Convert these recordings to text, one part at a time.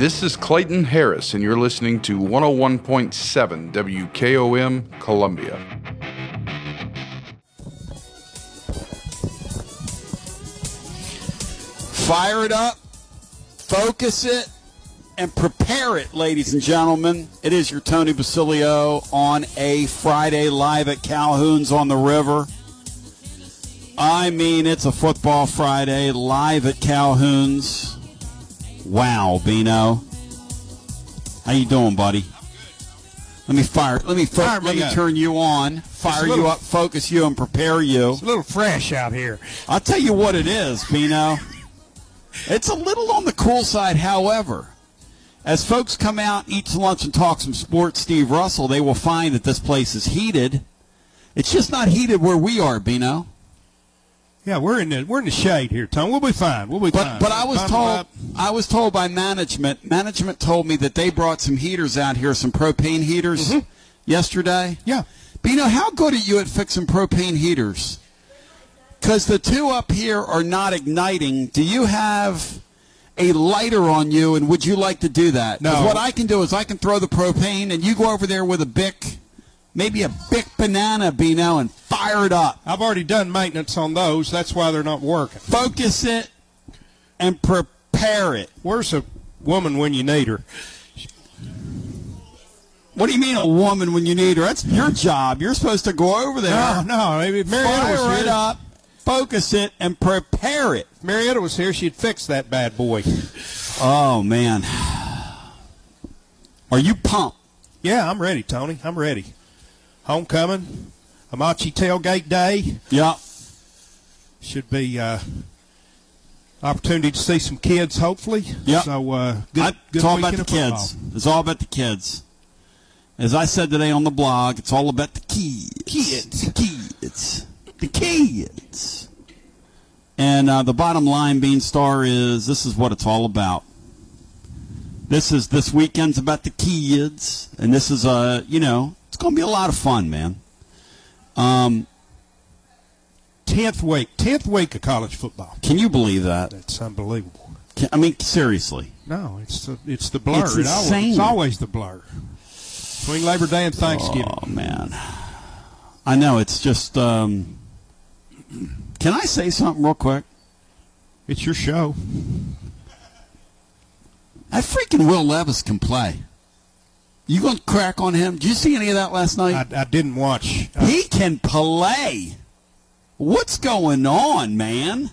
This is Clayton Harris, and you're listening to 101.7 WKOM Columbia. Fire it up, focus it, and prepare it, ladies and gentlemen. It is your Tony Basilio on a Friday live at Calhoun's on the River. I mean, it's a football Friday live at Calhoun's. Wow, Bino. How you doing, buddy? Let me fire. Let me fo- Fire me let me up. turn you on, fire little- you up, focus you, and prepare you. It's a little fresh out here. I'll tell you what it is, Bino. It's a little on the cool side, however. As folks come out, eat some lunch, and talk some sports, Steve Russell, they will find that this place is heated. It's just not heated where we are, Bino. Yeah, we're in the we're in the shade here, Tom. We'll be fine. We'll be But fine. but I was told up. I was told by management. Management told me that they brought some heaters out here, some propane heaters, yesterday. Mm-hmm. Yeah. But you know how good are you at fixing propane heaters? Because the two up here are not igniting. Do you have a lighter on you, and would you like to do that? No. What I can do is I can throw the propane, and you go over there with a Bic, maybe a big banana, Bino, and fire it up. I've already done maintenance on those. That's why they're not working. Focus it and prepare it. Where's a woman when you need her? What do you mean a woman when you need her? That's your job. You're supposed to go over there. No, no. Maybe Marietta was here. it up, focus it, and prepare it. If Marietta was here, she'd fix that bad boy. Oh man, are you pumped? Yeah, I'm ready, Tony. I'm ready. Homecoming, Amachi tailgate day. Yeah. Should be uh, opportunity to see some kids, hopefully. Yeah. So uh, good, I- good it's all about the kids. It's all about the kids. As I said today on the blog, it's all about the kids. Kids. The kids. The kids. And uh, the bottom line, Beanstar, is this is what it's all about. This is this weekend's about the kids, and this is uh, you know, it's going to be a lot of fun, man. Um, Tenth week, tenth week of college football. can you believe that? That's unbelievable. Can, I mean, seriously. No, it's the it's the blur. It's It always, it's always the blur. Between Labor Day and Thanksgiving. Oh man, I know it's just. Um, can I say something real quick? It's your show. That freaking Will Levis can play. You gonna crack on him? Did you see any of that last night? I, I didn't watch. Uh, he can play. What's going on, man?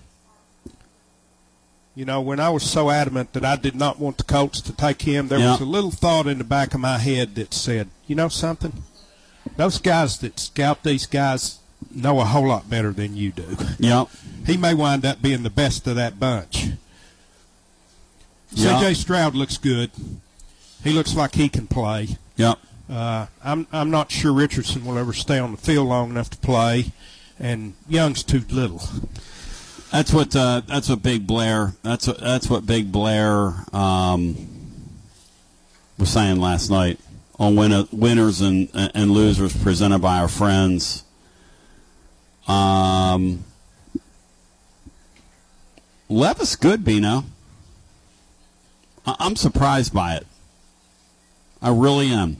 You know, when I was so adamant that I did not want the Colts to take him, there Yeah. was a little thought in the back of my head that said, you know something? Those guys that scout these guys know a whole lot better than you do. Yep. He may wind up being the best of that bunch. Yeah. C.J. Stroud looks good. He looks like he can play. Yep. Uh, I'm I'm not sure Richardson will ever stay on the field long enough to play, and Young's too little. That's what. Uh, that's what Big Blair. That's what. That's what Big Blair um, was saying last night on win- winners and and losers presented by our friends. Um, Levis good, Bino. I- I'm surprised by it. I really am.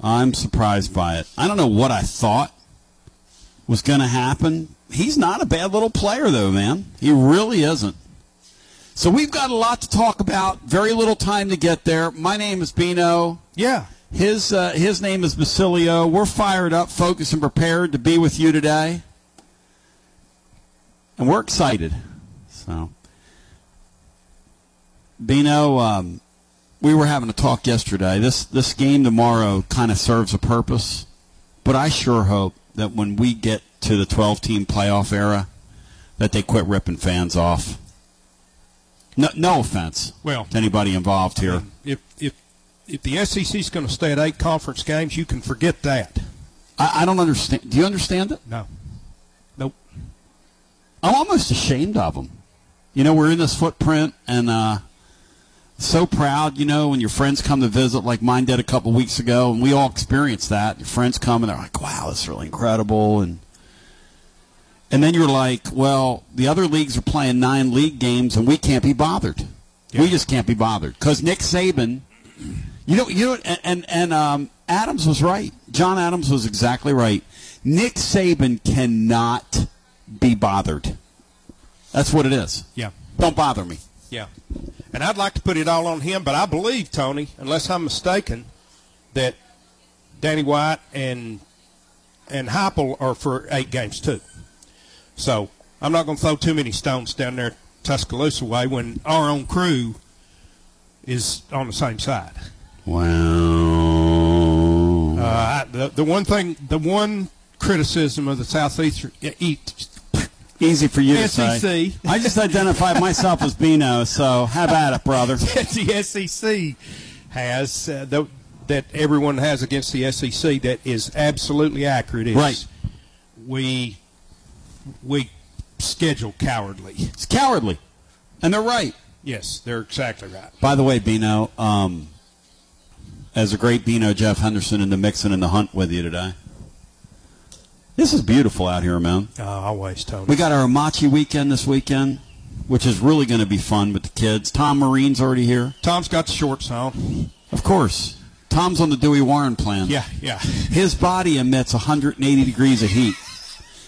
I'm surprised by it. I don't know what I thought was going to happen. He's not a bad little player, though, man. He really isn't. So we've got a lot to talk about. Very little time to get there. My name is Bino. Yeah. His uh, his name is Basilio. We're fired up, focused, and prepared to be with you today, and we're excited. So, Bino, um, we were having a talk yesterday. This this game tomorrow kind of serves a purpose, but I sure hope that when we get to the 12 team playoff era, that they quit ripping fans off. No, no offense. Well, to anybody involved here. If if if the SEC is going to stay at eight conference games, you can forget that. I, I don't understand. Do you understand it? No. Nope. I'm almost ashamed of them. You know, we're in this footprint and uh, so proud, you know, when your friends come to visit, like mine did a couple weeks ago, and we all experienced that. Your friends come and they're like, wow, that's really incredible. And and then you're like, well, the other leagues are playing nine league games and we can't be bothered. We just can't be bothered because Nick Saban. You know, you know, and and, and um, Adams was right. John Adams was exactly right. Nick Saban cannot be bothered. That's what it is. Yeah. Don't bother me. Yeah. And I'd like to put it all on him, but I believe, Tony, unless I'm mistaken, that Danny White and and Heupel are for eight games too. So I'm not going to throw too many stones down there Tuscaloosa way when our own crew is on the same side. Wow. Uh, I, the, the one thing, the one criticism of the Southeastern, Easy for you to SEC. say. I just identified myself as Bino, so have at it, brother. the SEC has uh, the, that everyone has against the SEC that is absolutely accurate is Right. we we schedule cowardly. It's cowardly, and they're right. Yes, they're exactly right. By the way, Bino, um, as a great Bino, Jeff Henderson in the mixing and the hunt with you today. This is beautiful out here, man. Uh, always, Tony. We got our Amachi weekend this weekend, which is really going to be fun with the kids. Tom Marine's already here. Tom's got the shorts on. Of course. Tom's on the Dewey Warren plan. Yeah, yeah. His body emits 180 degrees of heat.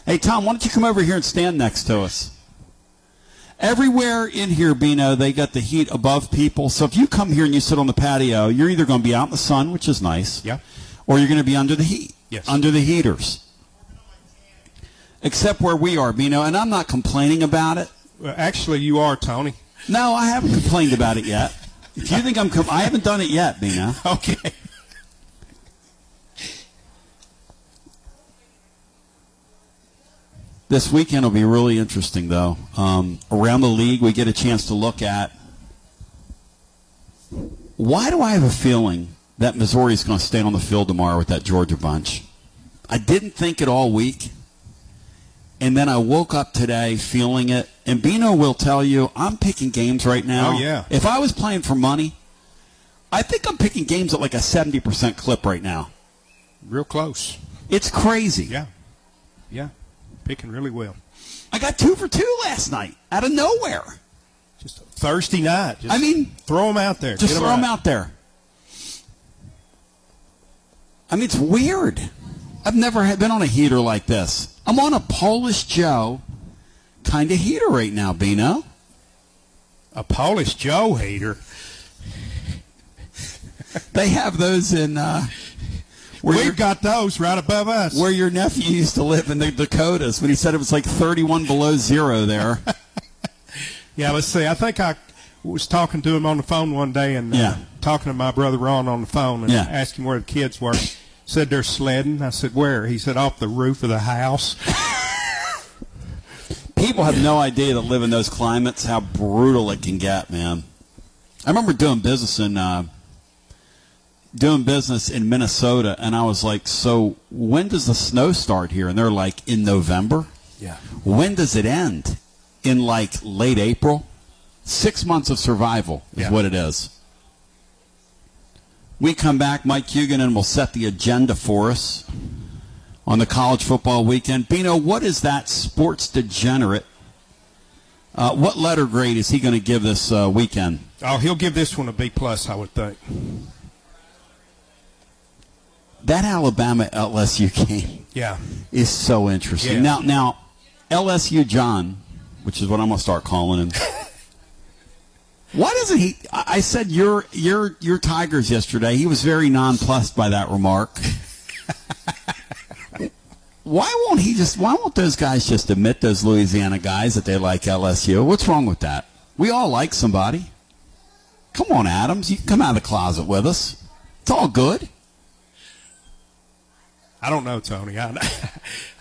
Hey, Tom, why don't you come over here and stand next to us? Everywhere in here, Bino, they got the heat above people. So if you come here and you sit on the patio, you're either going to be out in the sun, which is nice, Yeah. or you're going to be under the heat, Yes. under the heaters. Except where we are, Bino, and I'm not complaining about it. Well, actually, you are, Tony. No, I haven't complained about it yet. If you think I'm, com- I haven't done it yet, Bino. Okay. This weekend will be really interesting, though. Um, around the league, we get a chance to look at. Why do I have a feeling that Missouri is going to stay on the field tomorrow with that Georgia bunch? I didn't think it all week. And then I woke up today feeling it. And Bino will tell you, I'm picking games right now. Oh, yeah. If I was playing for money, I think I'm picking games at like a 70% clip right now. Real close. It's crazy. Yeah. Yeah. Picking really well. I got two for two last night out of nowhere. Just thirsty night. Just I mean, throw them out there. Just Get throw them right. out there. I mean, it's weird. I've never been on a heater like this. I'm on a Polish Joe kind of heater right now, Bino. A Polish Joe heater. They have those in uh, We've got those right above us. where your nephew used to live in the Dakotas when he said it was like 31 below zero there. Yeah, let's see. I think I was talking to him on the phone one day and uh, Yeah. talking to my brother Ron on the phone and Yeah. him where the kids were. Said they're sledding. I said, where? He said, off the roof of the house. People have no idea that live in those climates how brutal it can get, man. I remember doing business in uh, doing business in Minnesota, and I was like, "So when does the snow start here?" And they're like, "In November." Yeah. When does it end? In like late April. Six months of survival is Yeah. what it is. We come back, Mike Huguenin will set the agenda for us on the college football weekend. Bino, what is that sports degenerate? Uh, what letter grade is he going to give this uh, weekend? Oh, he'll give this one a B plus, I would think. That Alabama LSU game Yeah. is so interesting. Yeah. Now, now LSU John, which is what I'm going to start calling him. Why doesn't he? I said your your your Tigers yesterday. He was very nonplussed by that remark. why won't he just? Why won't those guys just admit those Louisiana guys that they like LSU? What's wrong with that? We all like somebody. Come on, Adams. You can come out of the closet with us. It's all good. I don't know, Tony. I,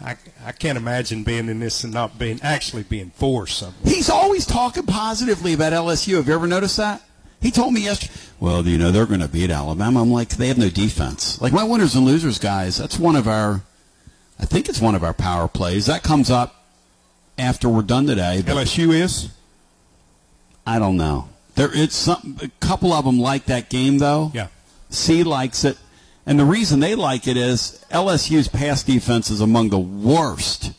I, I can't imagine being in this and not being actually being forced something. He's always talking positively about LSU. Have you ever noticed that? He told me yesterday, well, you know, they're going to beat Alabama. I'm like, they have no defense. Like, my winners and losers guys, that's one of our, I think it's one of our power plays. That comes up after we're done today. LSU is? I don't know. There, it's some, a couple of them like that game, though. Yeah. C likes it. And the reason they like it is LSU's pass defense is among the worst.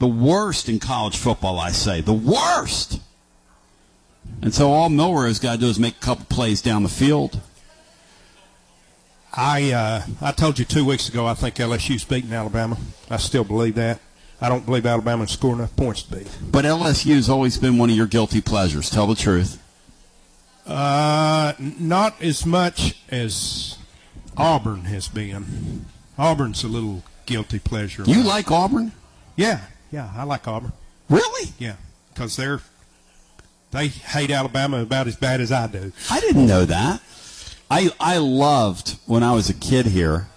The worst in college football, I say. The worst. And so all Milroe's got to do is make a couple plays down the field. I uh, I told you two weeks ago I think LSU's beating Alabama. I still believe that. I don't believe Alabama score enough points to beat. But LSU's always been one of your guilty pleasures. Tell the truth. Uh, not as much as Auburn has been. Auburn's a little guilty pleasure. You like Auburn? Yeah, yeah, I like Auburn. Really? Yeah, because they're they hate Alabama about as bad as I do. I didn't know that. I I loved when I was a kid here.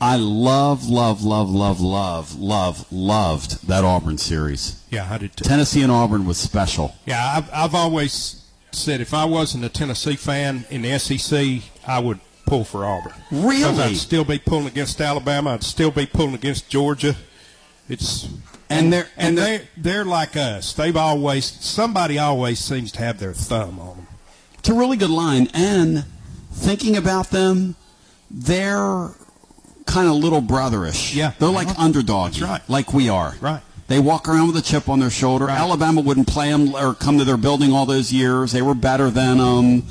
I love, love, love, love, love, love, loved that Auburn series. Yeah, I did too. Tennessee and Auburn was special. Yeah, I've, I've always said if I wasn't a Tennessee fan in the SEC, I would pull for Auburn. Really? Because I'd still be pulling against Alabama. I'd still be pulling against Georgia. It's and they're and they're they're like us. They've always somebody always seems to have their thumb on them. It's a really good line. And thinking about them, they're kind of little brotherish. Yeah, they're like underdogs. Right. Like we are. Right. They walk around with a chip on their shoulder. Right. Alabama wouldn't play them or come to their building all those years. They were better than them.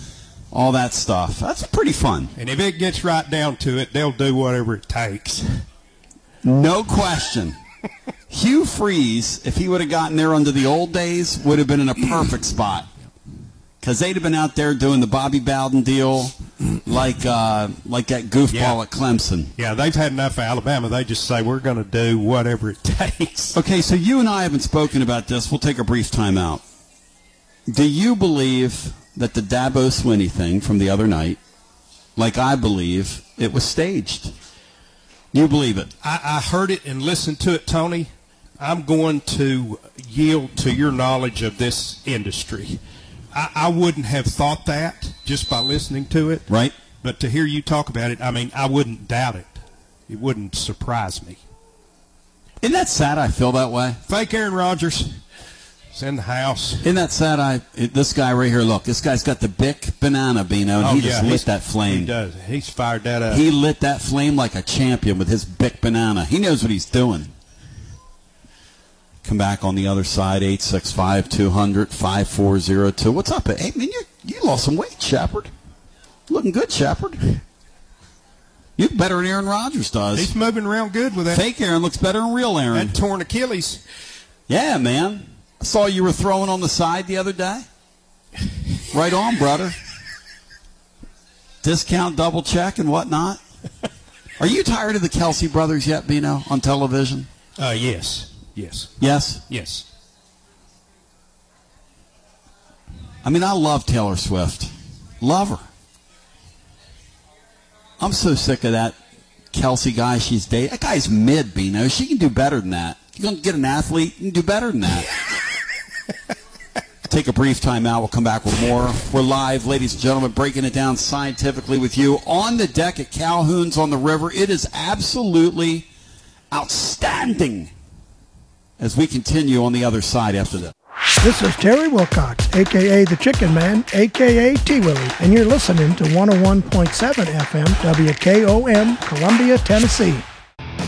All that stuff. That's pretty fun. And if it gets right down to it, they'll do whatever it takes. No question. Hugh Freeze, if he would have gotten there under the old days, would have been in a perfect spot. Because they'd have been out there doing the Bobby Bowden deal, like uh, like that goofball Yeah. at Clemson. Yeah, they've had enough of Alabama. They just say we're going to do whatever it takes. Okay, so you and I haven't spoken about this. We'll take a brief time out. Do you believe that the Dabo Swinney thing from the other night, like I believe, it was staged? You believe it? I, I heard it and listened to it, Tony. I'm going to yield to your knowledge of this industry. I, I wouldn't have thought that just by listening to it. Right. But to hear you talk about it, I mean, I wouldn't doubt it. It wouldn't surprise me. Isn't that sad? I feel that way. Fake Aaron Rodgers is in the house. Isn't that sad? I it, this guy right here. Look, this guy's got the Bic banana beano, and Oh, he yeah, just lit that flame. He does. He's fired that up. He lit that flame like a champion with his Bic banana. He knows what he's doing. Come back on the other side, 865 200 5402. What's up? Hey, man, you, you lost some weight, Shepard. Looking good, Shepard. You look better than Aaron Rodgers does. He's moving around good with that. Fake Aaron looks better than real Aaron. That torn Achilles. Yeah, man. I saw you were throwing on the side the other day. Right on, brother. Discount double check and whatnot. Are you tired of the Kelce brothers yet, Bino, on television? Uh, yes. Yes. Yes? Yes. I mean, I love Taylor Swift. Love her. I'm so sick of that Kelce guy she's dating. That guy's mid, Bino. She can do better than that. You're going to get an athlete, and do better than that. Take a brief time out. We'll come back with more. We're live, ladies and gentlemen, breaking it down scientifically with you on the deck at Calhoun's on the river. It is absolutely outstanding as we continue on the other side after this. This is Terry Wilcox, aka the Chicken Man, aka T Willie, and you're listening to 101.7 FM WKOM, Columbia, Tennessee.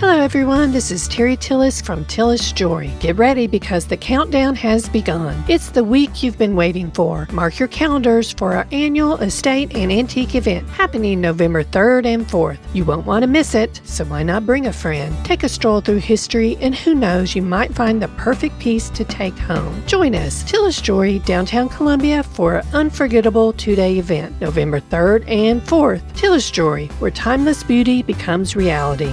Hello, everyone. This is Terry Tillis from Tillis Jewelry. Get ready because the countdown has begun. It's the week you've been waiting for. Mark your calendars for our annual estate and antique event happening November 3rd and 4th. You won't want to miss it, so why not bring a friend? Take a stroll through history, and who knows, you might find the perfect piece to take home. Join us, Tillis Jewelry, downtown Columbia, for an unforgettable two day event, November 3rd and 4th. Tillis Jewelry, where timeless beauty becomes reality.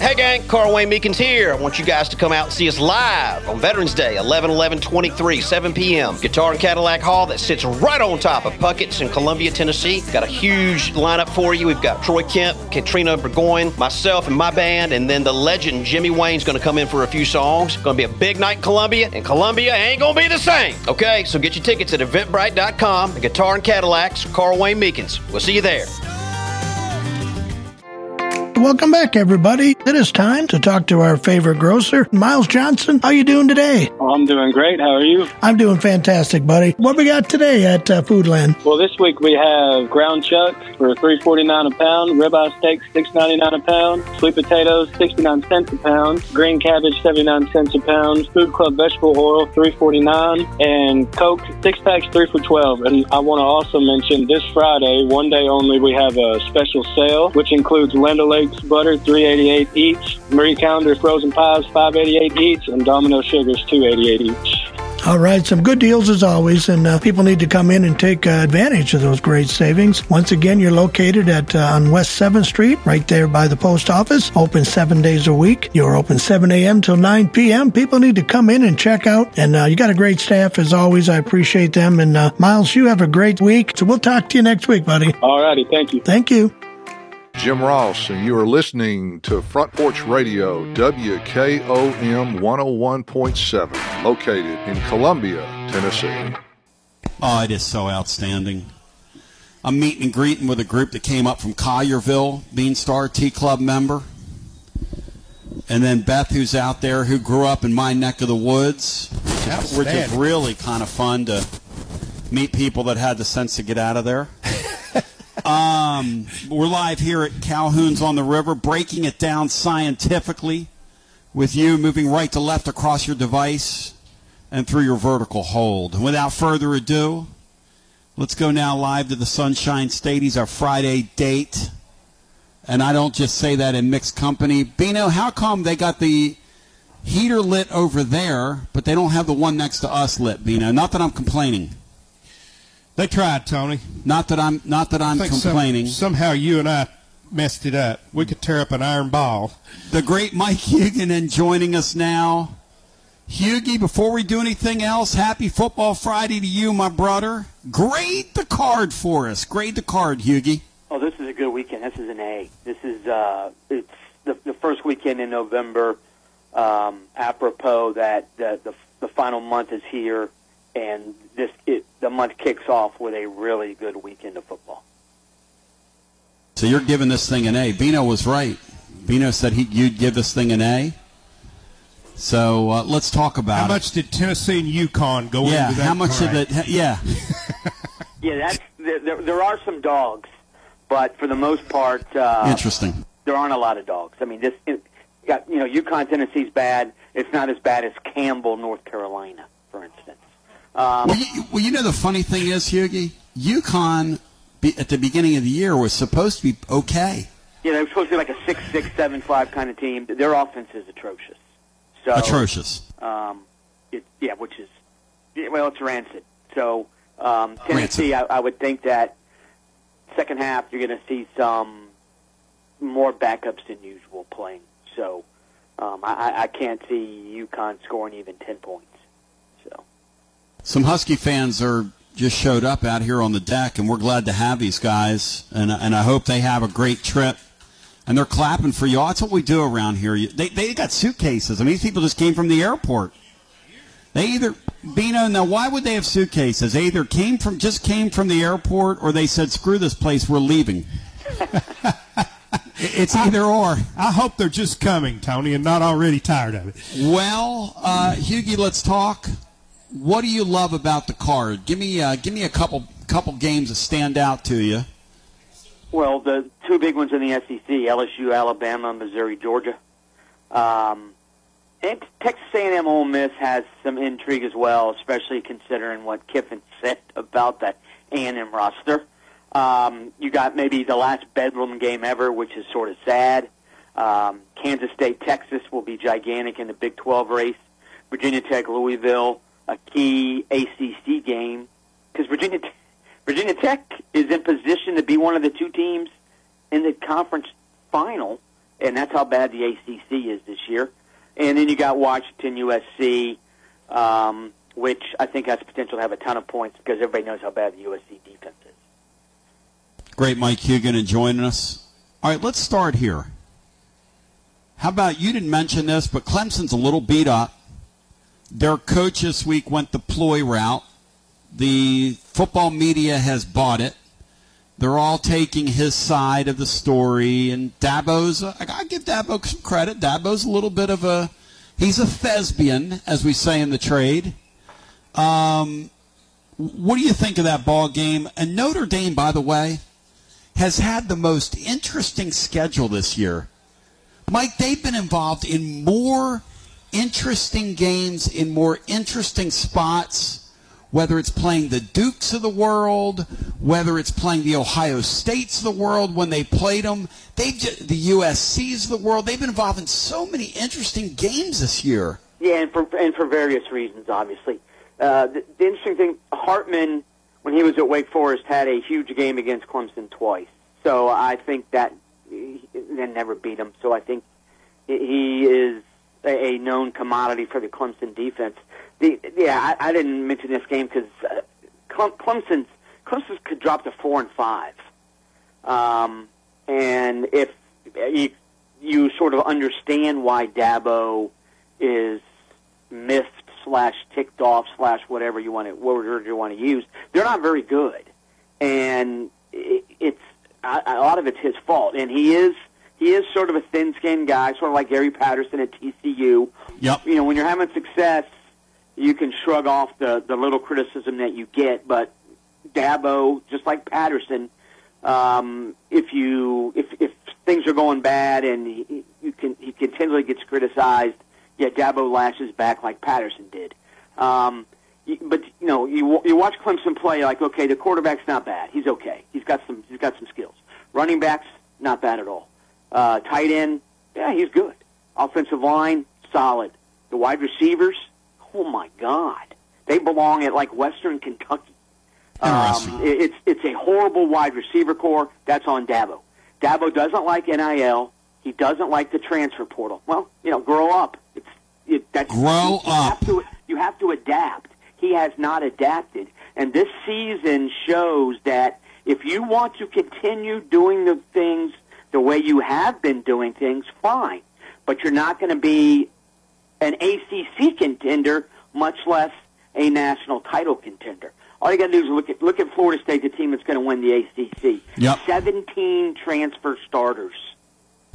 Hey gang, Carl Wayne Meekins here. I want you guys to come out and see us live on Veterans Day, 11 11 23, 7 p.m. Guitar and Cadillac Hall that sits right on top of Puckett's in Columbia, Tennessee. Got a huge lineup for you. We've got Troy Kemp, Katrina Burgoyne, myself, and my band, and then the legend Jimmy Wayne's going to come in for a few songs. It's going to be a big night in Columbia, and Columbia ain't going to be the same. Okay, so get your tickets at eventbrite.com. Guitar and Cadillacs, Carl Wayne Meekins. We'll see you there. Welcome back, everybody. It is time to talk to our favorite grocer, Miles Johnson. How you doing today? I'm doing great. How are you? I'm doing fantastic, buddy. What we got today at uh, Foodland? Well, this week we have ground chuck for three forty nine a pound, ribeye steak six ninety nine a pound, sweet potatoes sixty nine cents a pound, green cabbage seventy nine cents a pound, Food Club vegetable oil three forty nine, and Coke six packs three for twelve. And I want to also mention this Friday, one day only, we have a special sale which includes Land O'Lakes butter three eighty eight each, Marie Callender frozen pies five eighty eight each, and Domino sugars two eighty eight each. All right, some good deals as always, and uh, people need to come in and take uh, advantage of those great savings. Once again, you're located at uh, on West 7th Street, right there by the post office. Open seven days a week. You're open 7 a.m. till 9 p.m. People need to come in and check out, and uh, you got a great staff as always. I appreciate them. And uh, Miles, you have a great week. So we'll talk to you next week, buddy. All righty, thank you. Thank you. Jim Ross, and you are listening to Front Porch Radio, WKOM 101.7, located in Columbia, Tennessee. Oh, it is so outstanding. I'm meeting and greeting with a group that came up from Collierville, Beanstar Tea Club member. And then Beth, who's out there, who grew up in my neck of the woods. That was really kind of fun to meet people that had the sense to get out of there. Um, we're live here at Calhoun's on the River, breaking it down scientifically with you moving right to left across your device and through your vertical hold. Without further ado, let's go now live to the Sunshine State. He's our Friday date. And I don't just say that in mixed company. Bino, how come they got the heater lit over there, but they don't have the one next to us lit, Bino? Not that I'm complaining. They tried, Tony. Not that I'm not that I'm I think some- complaining. somehow you and I messed it up. We could tear up an iron ball. The great Mike Huguenin joining us now. Hughie, before we do anything else, happy Football Friday to you, my brother. Grade the card for us. Grade the card, Hughie. Oh, this is a good weekend. This is an A. This is uh, it's the, the first weekend in November. Um, apropos that the, the the final month is here, and this it, the month kicks off with a really good weekend of football. So you're giving this thing an A. Bino was right. Bino said he, you'd give this thing an A. So uh, let's talk about How it. much did Tennessee and UConn go Yeah, into that? how much All of it? Yeah. Yeah, that's there, there, there are some dogs, but for the most part, uh, Interesting. there aren't a lot of dogs. I mean, this it, got you know UConn Tennessee's bad. It's not as bad as Campbell, North Carolina, for instance. Um, well, you, well, you know the funny thing is, Hughie, UConn be, at the beginning of the year was supposed to be okay. Yeah, they were supposed to be like a six six seven five kind of team. Their offense is atrocious. So Atrocious. Um, it, yeah, which is well, it's rancid. So um, Tennessee, I, I would think that second half you're going to see some more backups than usual playing. So um, I, I- I can't see UConn scoring even ten points. Some Husky fans are just showed up out here on the deck, and we're glad to have these guys. And and I hope they have a great trip. And they're clapping for y'all. That's what we do around here. They they got suitcases. I mean, these people just came from the airport. They either Bino. Now, why would they have suitcases? They either came from just came from the airport, or they said, "Screw this place, we're leaving." it's either or. I hope they're just coming, Tony, and not already tired of it. Well, uh, Hughie, let's talk. What do you love about the card? Give me uh, give me a couple couple games that stand out to you. Well, the two big ones in the SEC: LSU, Alabama, Missouri, Georgia. Um, and Texas A&M, Ole Miss has some intrigue as well, especially considering what Kiffin said about that A&M roster. Um, you got maybe the last Bedlam game ever, which is sort of sad. Um, Kansas State, Texas will be gigantic in the Big 12 race. Virginia Tech, Louisville, a key ACC game because Virginia Virginia Tech is in position to be one of the two teams in the conference final, and that's how bad the ACC is this year. And then you got Washington, USC, um, which I think has potential to have a ton of points because everybody knows how bad the USC defense is. Great, Mike Huguenin, and joining us. All right, let's start here. How about you didn't mention this, but Clemson's a little beat up. Their coach this week went the ploy route. The football media has bought it. They're all taking his side of the story, and Dabo's. I gotta give Dabo some credit. Dabo's a little bit of a. He's a thespian, as we say in the trade. Um, what do you think of that ball game? And Notre Dame, by the way, has had the most interesting schedule this year. Mike, they've been involved in more interesting games in more interesting spots. Whether it's playing the Dukes of the world, whether it's playing the Ohio States of the world when they played them, they've ju- the USC's of the world. They've been involved in so many interesting games this year. Yeah, and for and for various reasons, obviously. Uh, the, the interesting thing, Hartman, when he was at Wake Forest, had a huge game against Clemson twice. So I think that he, they never beat him. So I think he is a, known commodity for the Clemson defense. The, yeah, I, I didn't mention this game because uh, Clem, Clemson's Clemson could drop to four and five, um, and if you you sort of understand why Dabo is miffed slash ticked off slash whatever you want to word you want to use, they're not very good, and it, it's a lot of it's his fault, and he is he is sort of a thin-skinned guy, sort of like Gary Patterson at TCU. Yep. You know, when you're having success, you can shrug off the the little criticism that you get, but Dabo, just like Patterson, Um, if you if if things are going bad and he, you can he continually gets criticized, yeah, Dabo lashes back like Patterson did. Um, but you know, you you watch Clemson play like okay, the quarterback's not bad. He's okay. He's got some he's got some skills. Running backs not bad at all. Uh, tight end, yeah, he's good. Offensive line solid. The wide receivers, oh my God, they belong at like Western Kentucky. Um, it's it's a horrible wide receiver corps. That's on Dabo. Dabo doesn't like NIL. He doesn't like the transfer portal. Well, you know, grow up. It's it, that's Grow you Have to, you have to adapt. He has not adapted, and this season shows that if you want to continue doing the things the way you have been doing things, fine. But you're not going to be an ACC contender, much less a national title contender. All you got to do is look at look at Florida State, the team that's going to win the ACC. Yep. Seventeen transfer starters.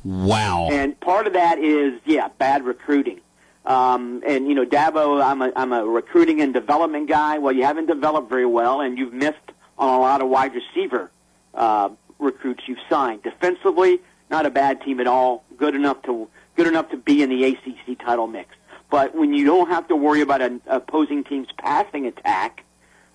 Wow. And part of that is, yeah, bad recruiting. Um, and you know, Dabo, I'm a I'm a recruiting and development guy. Well, you haven't developed very well, and you've missed on a lot of wide receiver uh, recruits you've signed. Defensively, not a bad team at all. Good enough to good enough to be in the ACC title mix. But when you don't have to worry about an opposing team's passing attack,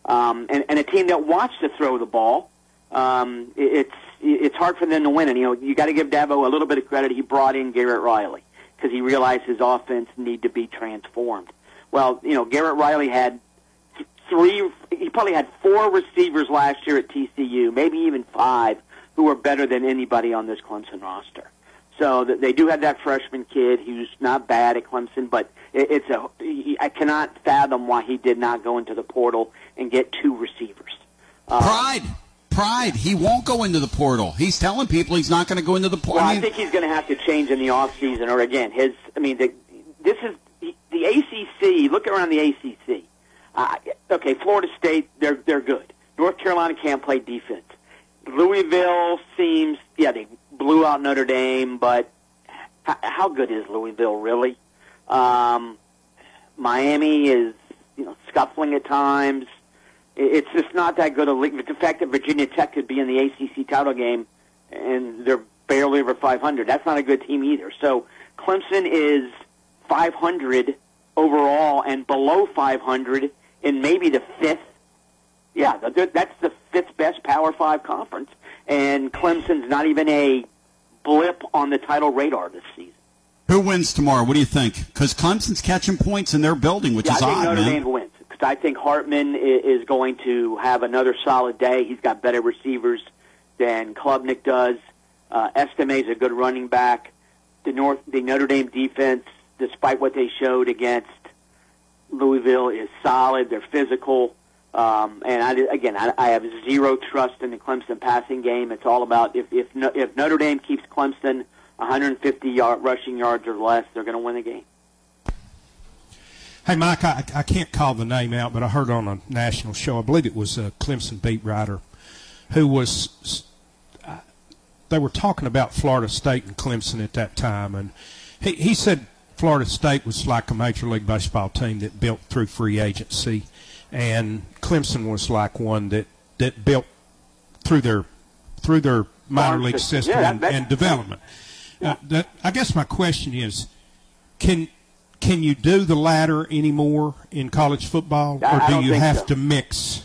um, and, and a team that wants to throw the ball, um, it- it's it's hard for them to win. And you know, you got to give Dabo a little bit of credit. He brought in Garrett Riley because he realized his offense need to be transformed. Well, you know, Garrett Riley had three. He probably had four receivers last year at TCU, maybe even five, who were better than anybody on this Clemson roster. So they do have that freshman kid who's not bad at Clemson, but it's a. I cannot fathom why he did not go into the portal and get two receivers. Uh, Pride. Pride. He won't go into the portal. He's telling people he's not going to go into the portal. Well, I I think he's going to have to change in the off season, or again, his. I mean, the, this is the ACC. Look around the ACC. Uh, okay, Florida State, they're they're good. North Carolina can't play defense. Louisville seems, yeah, they blew out Notre Dame, but how, how good is Louisville really? Um, Miami is, you know, scuffling at times. It's just not that good a league. The fact that Virginia Tech could be in the ACC title game and they're barely over 500, that's not a good team either. So Clemson is 500 overall and below 500 in maybe the fifth. Yeah, th- th- that's the fifth best Power Five conference, and Clemson's not even a blip on the title radar this season. who wins tomorrow? What do you think? Because Clemson's catching points in their building, which yeah, is I think odd, Notre man. Dame wins because I think Hartman is going to have another solid day. He's got better receivers than Klubnik does. Uh, Estime's a good running back. The North, the Notre Dame defense, despite what they showed against Louisville, is solid. They're physical. Um, and I, again, I, I have zero trust in the Clemson passing game. It's all about if if, if Notre Dame keeps Clemson 150 yard rushing yards or less, they're going to win the game. Hey, Mike, I, I can't call the name out, but I heard on a national show, I believe it was a Clemson beat writer, who was, uh, they were talking about Florida State and Clemson at that time, and he, he said Florida State was like a Major League Baseball team that built through free agency, and Clemson was like one that, that built through their through their minor league system. Yeah, and, and development. Uh, that, I guess my question is, can can you do the latter anymore in college football, or I do don't you have so. to mix?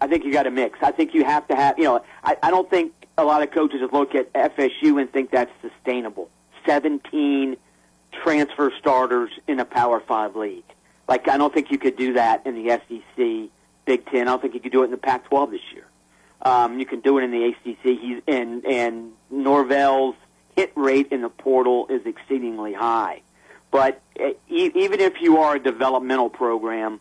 I think you got to mix. I think you have to have, you know, I, I don't think a lot of coaches look at FSU and think that's sustainable. 17 transfer starters in a Power Five league. Like, I don't think you could do that in the SEC, Big Ten. I don't think you could do it in the Pac-12 this year. Um, you can do it in the ACC. He's and and Norvell's hit rate in the portal is exceedingly high. But uh, e- even if you are a developmental program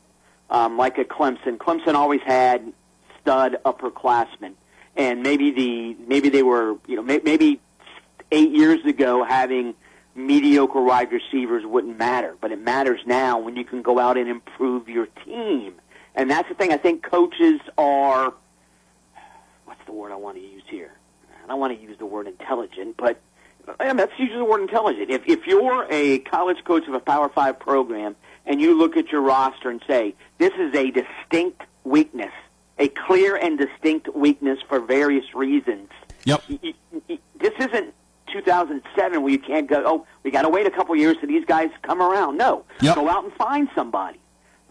um, like a Clemson, Clemson always had stud upperclassmen, and maybe the maybe they were you know may, maybe eight years ago having mediocre wide receivers wouldn't matter, but it matters now when you can go out and improve your team, and that's the thing. I think coaches are what's the word I want to use here? I don't want to use the word intelligent, but yeah, let's use the word intelligent. If if you're a college coach of a Power Five program and you look at your roster and say this is a distinct weakness a clear and distinct weakness for various reasons. Yep. This isn't 2007 where you can't go. Oh, we got to wait a couple years till these guys come around. No, Yep. go out and find somebody.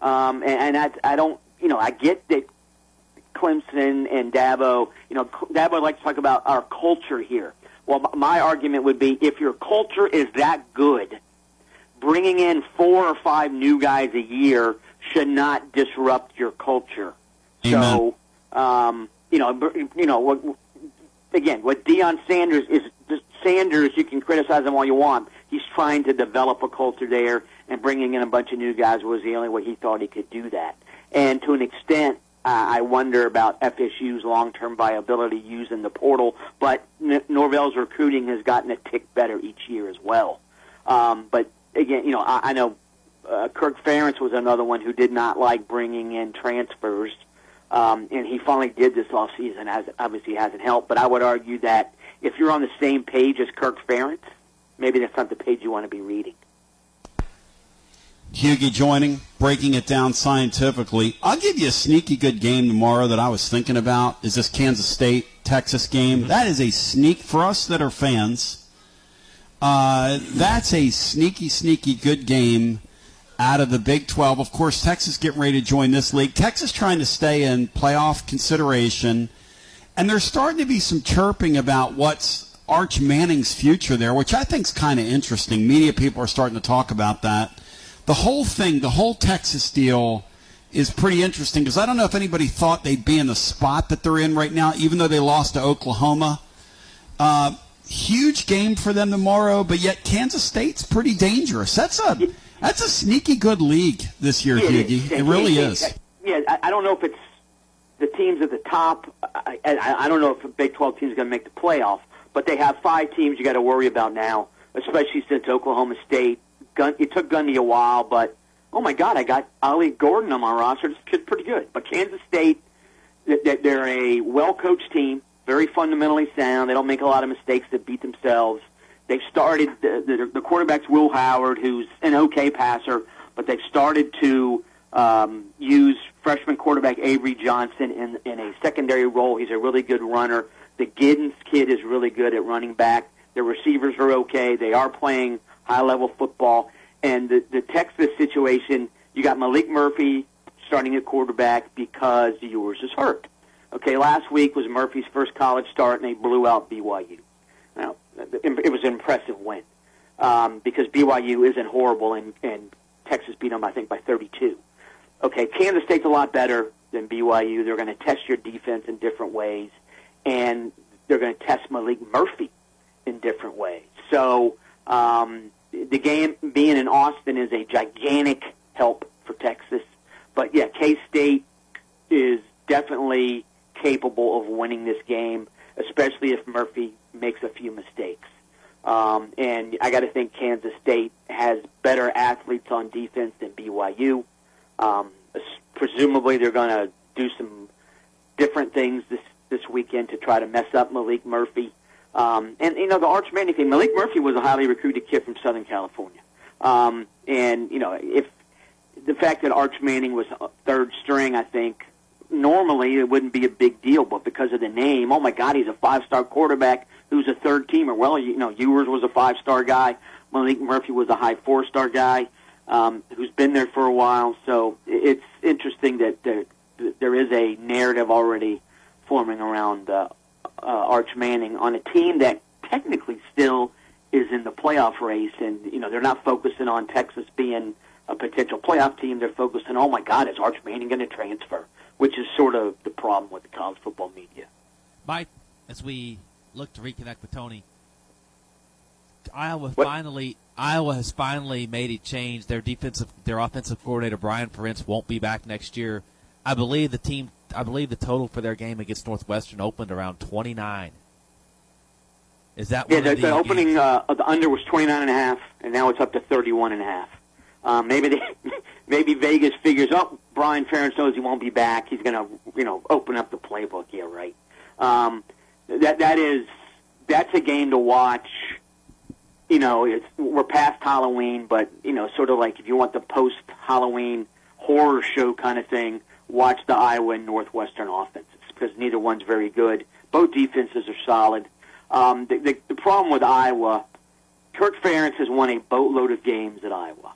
Um, and and I, I don't, you know, I get that Clemson and Dabo, you know, Dabo likes to talk about our culture here. Well, my argument would be if your culture is that good, bringing in four or five new guys a year should not disrupt your culture. So, um, you know, you know, what, again, what Deion Sanders is, Sanders, you can criticize him all you want. He's trying to develop a culture there, and bringing in a bunch of new guys was the only way he thought he could do that. And to an extent, uh, I wonder about FSU's long-term viability using the portal. But N- Norvell's recruiting has gotten a tick better each year as well. Um, but again, you know, I, I know uh, Kirk Ferentz was another one who did not like bringing in transfers, um, and he finally did this off season. As obviously hasn't helped, but I would argue that if you're on the same page as Kirk Ferentz, maybe that's not the page you want to be reading. Hughie joining, breaking it down scientifically. I'll give you a sneaky good game tomorrow that I was thinking about. Is this Kansas State Texas game? That is a sneak for us that are fans. Uh, that's a sneaky, sneaky good game out of the Big 12. Of course, Texas getting ready to join this league. Texas trying to stay in playoff consideration. And there's starting to be some chirping about what's Arch Manning's future there, which I think is kind of interesting. Media people are starting to talk about that. The whole thing, the whole Texas deal is pretty interesting because I don't know if anybody thought they'd be in the spot that they're in right now, even though they lost to Oklahoma. Uh, huge game for them tomorrow, but yet Kansas State's pretty dangerous. That's a that's a sneaky good league this year, Yeah, Hughie. It really is. Yeah, I don't know if it's the teams at the top. I, I, I don't know if the Big 12 team is going to make the playoff, but they have five teams you got to worry about now, especially since Oklahoma State. Gun, it took Gundy a while, but oh my God, I got Ollie Gordon on my roster. This pretty good. But Kansas State, th- th- they're a well-coached team, very fundamentally sound. They don't make a lot of mistakes that beat themselves. They've started the, the, the quarterback's Will Howard, who's an okay passer, but they've started to um, use freshman quarterback Avery Johnson in in a secondary role. He's a really good runner. The Giddens kid is really good at running back. The receivers are okay. They are playing high level football. And the, the Texas situation, you got Maalik Murphy starting at quarterback because Ewers is hurt. Okay, last week was Murphy's first college start, and they blew out BYU. Now, it was an impressive win um, because BYU isn't horrible, and, and Texas beat them, I think, by 32. Okay, Kansas State's a lot better than BYU. They're going to test your defense in different ways, and they're going to test Maalik Murphy in different ways. So um, the game being in Austin is a gigantic help for Texas. But yeah, K State is definitely capable of winning this game, especially if Murphy makes a few mistakes. Um, and I got to think Kansas State has better athletes on defense than BYU. Um, presumably, they're going to do some different things this this weekend to try to mess up Maalik Murphy. Um, and you know, the Arch Manning thing. Maalik Murphy was a highly recruited kid from Southern California. Um, and you know, if the fact that Arch Manning was third string, I think normally it wouldn't be a big deal, but because of the name, oh my God, he's a five-star quarterback who's a third teamer. Well, you know, Ewers was a five-star guy. Maalik Murphy was a high four-star guy um, who's been there for a while. So it's interesting that there, there is a narrative already forming around uh, uh, Arch Manning on a team that technically still is in the playoff race, and you know they're not focusing on Texas being a potential playoff team. They're focusing, oh my God, is Arch Manning going to transfer? Which is sort of the problem with the college football media. Mike, as we look to reconnect with Tony, Iowa finally Iowa has finally made a change. Their defensive, their offensive coordinator Brian Ferentz won't be back next year. I believe the team, I believe the total for their game against Northwestern opened around twenty nine. Is that Yeah, one the, the, the opening uh, of the under was twenty nine and a half, and now it's up to thirty one and a half. Um, maybe they, maybe Vegas figures, oh, Brian Ferentz knows he won't be back. He's going to, you know, open up the playbook. Yeah, right. Um, that that is that's a game to watch. You know, it's we're past Halloween, but you know, sort of like if you want the post Halloween horror show kind of thing, watch the Iowa and Northwestern offenses because neither one's very good. Both defenses are solid. Um, the, the, the problem with Iowa, Kirk Ferentz has won a boatload of games at Iowa.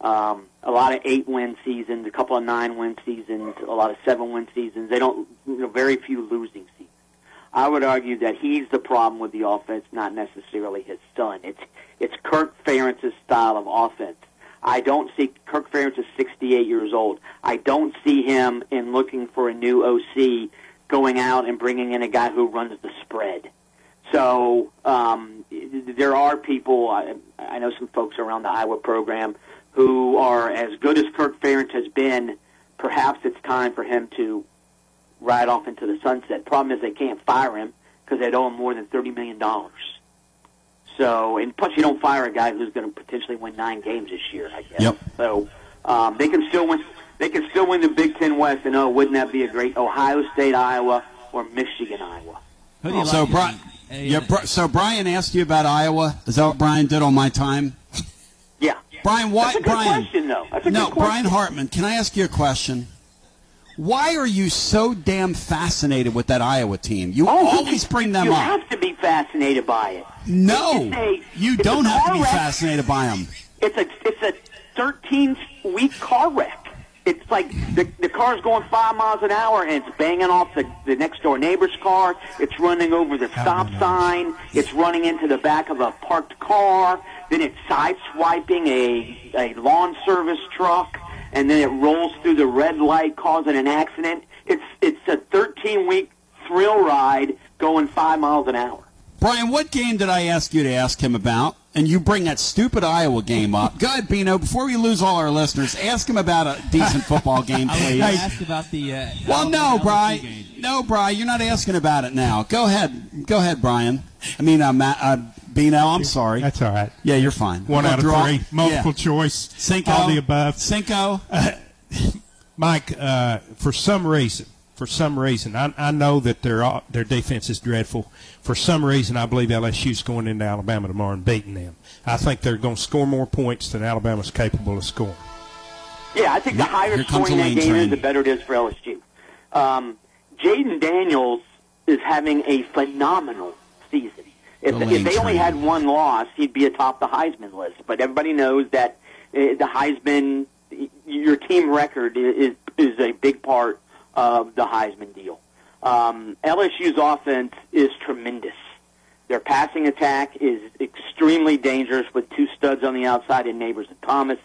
Um, a lot of eight-win seasons, a couple of nine-win seasons, a lot of seven-win seasons. They don't, you know, very few losing seasons. I would argue that he's the problem with the offense, not necessarily his son. It's it's Kirk Ferentz's style of offense. I don't see Kirk Ferentz is 68 years old. I don't see him in looking for a new OC going out and bringing in a guy who runs the spread. So um, there are people. I, I know some folks around the Iowa program who are as good as Kirk Ferentz has been. Perhaps it's time for him to ride off into the sunset. Problem is they can't fire him because they'd owe him more than thirty million dollars. So, and plus you don't fire a guy who's going to potentially win nine games this year. I guess. Yep. So um, they can still win. They can still win the Big Ten West, and oh, wouldn't that be a great Ohio State, Iowa, or Michigan, Iowa? so, Brian, yeah, Bri- so Brian asked you about Iowa. Is that what Brian did on my time? Yeah. Brian, why? That's a good Brian, question, though. That's a no, good question. Brian Hartman. Can I ask you a question? Why are you so damn fascinated with that Iowa team? You Oh, always bring them up. you have to be fascinated by it. No, a- you don't have to be wreck. fascinated by them. It's a it's a 13 week car wreck. It's like the the car's going five miles an hour and it's banging off the the next door neighbor's car. It's running over the stop sign. It's running into the back of a parked car. Then it's sideswiping a a lawn service truck, and then it rolls through the red light, causing an accident. It's it's a 13 week thrill ride going five miles an hour. Brian, what game did I ask you to ask him about? And you bring that stupid Iowa game up. Go ahead, Bino. Before we lose all our listeners, ask him about a decent football game, I was please. going to ask about the. Uh, Well, no, Brian. game. No, Brian. You're not asking about it now. Go ahead. Go ahead, Brian. I mean, uh, Matt, uh, Bino. I'm sorry. That's all right. Yeah, you're fine. One out of draw- three. Multiple yeah. choice. Cinco. All the above. Cinco. Mike, uh, for some reason, for some reason, I, I know that their uh, their defense is dreadful. For some reason, I believe LSU's going into Alabama tomorrow and beating them. I think they're going to score more points than Alabama's capable of scoring. Yeah, I think the higher here scoring the that lane game train. is, the better it is for LSU. Um, Jayden Daniels is having a phenomenal season. If, The if they only had one loss, he'd be atop the Heisman list. But everybody knows that uh, the Heisman, your team record is is a big part of the Heisman deal. Um, LSU's offense is tremendous. Their passing attack is extremely dangerous with two studs on the outside in Nabers and Thomas.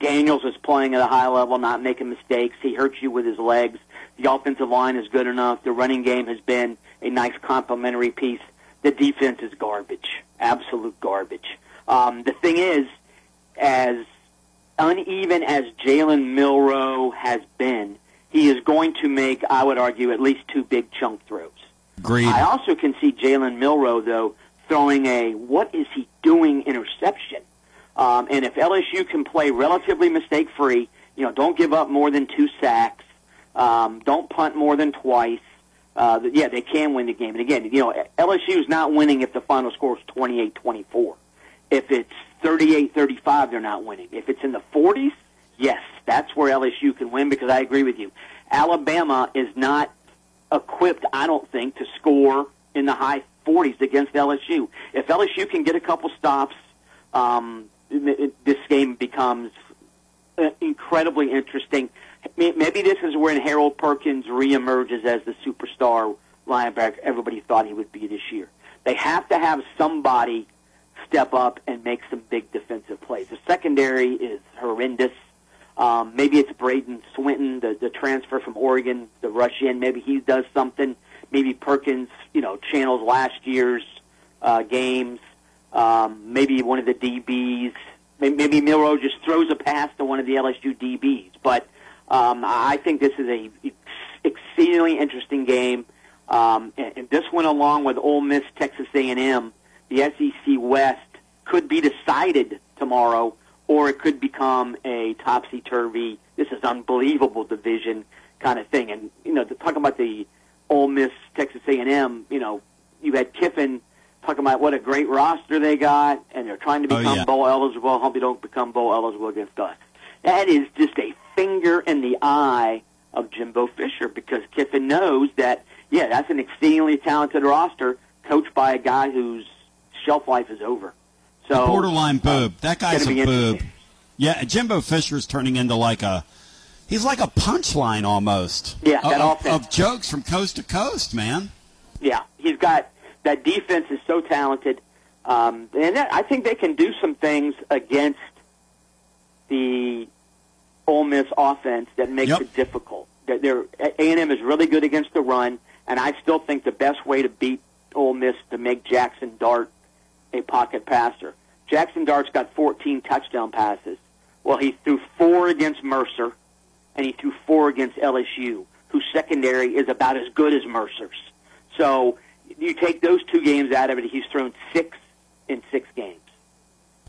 Daniels is playing at a high level, not making mistakes. He hurts you with his legs. The offensive line is good enough. The running game has been a nice complementary piece. The defense is garbage, absolute garbage. Um, the thing is, as uneven as Jalen Milroe has been, he is going to make, I would argue, at least two big chunk throws. Agreed. I also can see Jalen Milroe though throwing a "what is he doing?" interception. Um, and if LSU can play relatively mistake free, you know, don't give up more than two sacks, um, don't punt more than twice. Uh, yeah, they can win the game. And again, you know, LSU is not winning if the final score is 28-24. If it's 38-35, they're not winning. If it's in the 40s, yes, that's where LSU can win because I agree with you. Alabama is not equipped, I don't think, to score in the high 40s against LSU. If LSU can get a couple stops, um, this game becomes uh, incredibly interesting. May- Maybe this is when Harold Perkins reemerges as the superstar linebacker everybody thought he would be this year. They have to have somebody step up and make some big defensive plays. The secondary is horrendous. Um, maybe it's Bradyn Swinson, the, the transfer from Oregon, the rush in. Maybe he does something. Maybe Perkins, you know, channels last year's uh, games. Um, maybe one of the DBs. Maybe, maybe Milroe just throws a pass to one of the LSU DBs. But um, I think this is a ex- exceedingly interesting game. Um, and, and this one, along with Ole Miss, Texas A&M, the SEC West could be decided tomorrow, or it could become a topsy turvy. This is unbelievable division kind of thing. And you know, to talk about the Ole Miss, Texas A&M, you know, you had Kiffin talking about what a great roster they got, and they're trying to Oh, become yeah. bowl eligible. I hope they don't become bowl eligible against us. That is just a finger in the eye of Jimbo Fisher because Kiffin knows that yeah, that's an exceedingly talented roster coached by a guy whose shelf life is over. So borderline uh, boob. that guy's a boob. Yeah, Jimbo Fisher's turning into like a. He's like a punchline almost. Yeah, that of, offense. of jokes from coast to coast, man. Yeah, he's got that defense is so talented, um, and that, I think they can do some things against the Ole Miss offense that makes Yep. it difficult. That they're A and M is really good against the run, and I still think the best way to beat Ole Miss to make Jackson Dart a pocket passer. Jackson Dart's got 14 touchdown passes. Well, he threw four against Mercer, and he threw four against LSU, whose secondary is about as good as Mercer's. So you take those two games out of it, he's thrown six in six games.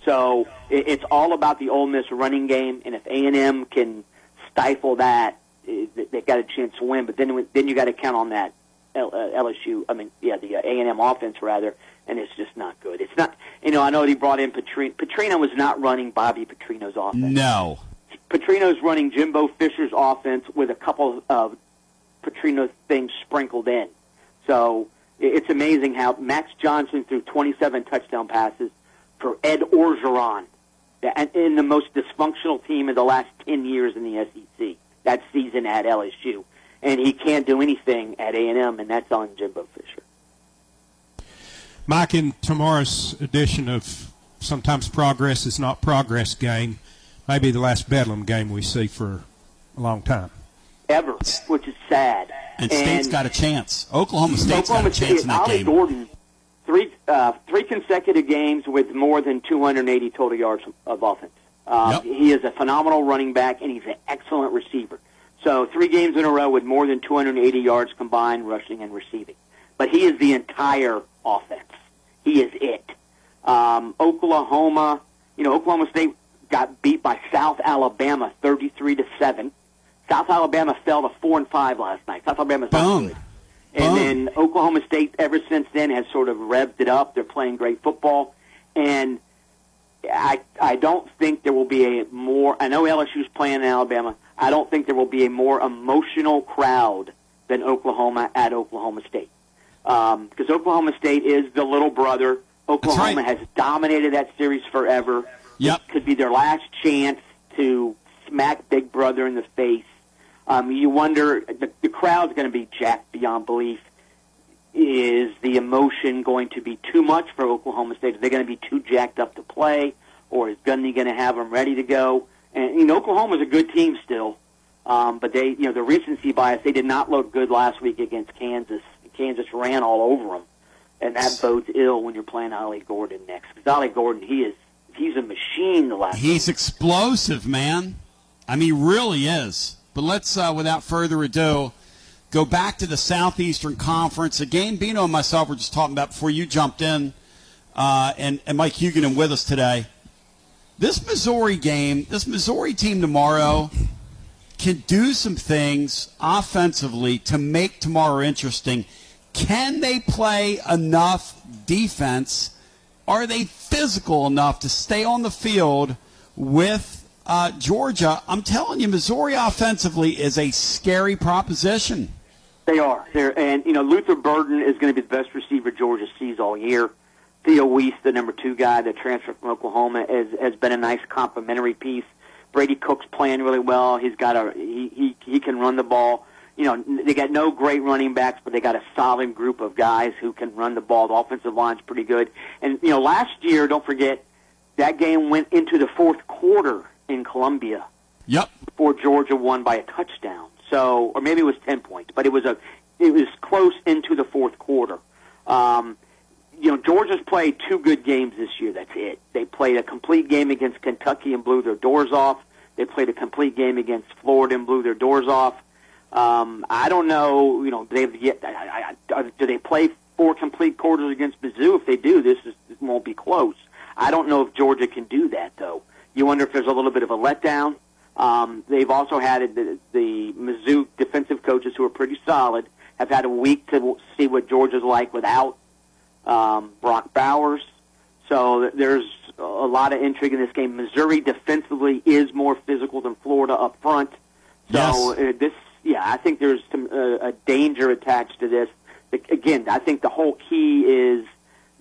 So it's all about the Ole Miss running game, and if A and M can stifle that, they- they've got a chance to win. But then then you got to count on that L- uh, LSU. I mean, yeah, the uh, A and M offense rather, and it's just not good. It's not. You know, I know he brought in Petrino. Petrino was not running Bobby Petrino's offense. No. Petrino's running Jimbo Fisher's offense with a couple of Petrino things sprinkled in. So it's amazing how Max Johnson threw 27 touchdown passes for Ed Orgeron, and in the most dysfunctional team in the last 10 years in the SEC. That season at LSU, and he can't do anything at A&M, and that's on Jimbo Fisher. Mike, in tomorrow's edition of Sometimes Progress is Not Progress game, maybe the last Bedlam game we see for a long time. Ever, which is sad. And State's got a chance. Oklahoma State's Oklahoma got a chance in that Ollie game. Gordon, three uh, three consecutive games with more than 280 total yards of offense. Um, He is a phenomenal running back, and he's an excellent receiver. So three games in a row with more than 280 yards combined, rushing and receiving. But he is the entire offense. He is it. Um, Oklahoma, you know, Oklahoma State got beat by South Alabama 33 to seven. South Alabama fell to four and five last night. South Alabama's not good. And then Oklahoma State, ever since then, has sort of revved it up. They're playing great football, and I I don't think there will be a more. I know LSU's playing in Alabama. I don't think there will be a more emotional crowd than Oklahoma at Oklahoma State, um, because Oklahoma State is the little brother. Oklahoma has dominated that series forever. Yep. It could be their last chance to smack Big Brother in the face. Um, you wonder the, the crowd's going to be jacked beyond belief. Is the emotion going to be too much for Oklahoma State? Are they going to be too jacked up to play, or is Gundy going to have them ready to go? And you know, Oklahoma's a good team still, um, but they, you know, the recency bias. They did not look good last week against Kansas. Kansas ran all over them, and that bodes ill when you're playing Ollie Gordon next. Because Ollie Gordon, he is he's a machine. The last He's explosive, man. I mean, he really is. But let's, uh, without further ado, go back to the Southeastern Conference. Again, Bino and myself were just talking about before you jumped in, uh, and, and Mike Huguenin with us today. This Missouri game, this Missouri team tomorrow can do some things offensively to make tomorrow interesting. Can they play enough defense? Are they physical enough to stay on the field with uh, Georgia? I'm telling you, Missouri offensively is a scary proposition. They are. They're, and, you know, Luther Burden is going to be the best receiver Georgia sees all year. Theo Wease, the number two guy that transferred from Oklahoma, has, has been a nice complementary piece. Brady Cook's playing really well. He's got a he, he he can run the ball. You know, they got no great running backs, but they got a solid group of guys who can run the ball. The offensive line's pretty good. And you know, last year, don't forget, that game went into the fourth quarter in Columbia. Yep. Before Georgia won by a touchdown. So, or maybe it was ten points, but it was a it was close into the fourth quarter. Um, you know, Georgia's played two good games this year. That's it. They played a complete game against Kentucky and blew their doors off. They played a complete game against Florida and blew their doors off. Um, I don't know. You know, they've yet. I, I, I, do they play four complete quarters against Mizzou? If they do, this, is, this won't be close. I don't know if Georgia can do that though. You wonder if there's a little bit of a letdown. Um, they've also had the, the Mizzou defensive coaches who are pretty solid have had a week to see what Georgia's like without um, Brock Bowers. So there's a lot of intrigue in this game. Missouri defensively is more physical than Florida up front. So uh, this yeah, I think there's some uh, a danger attached to this. Again, I think the whole key is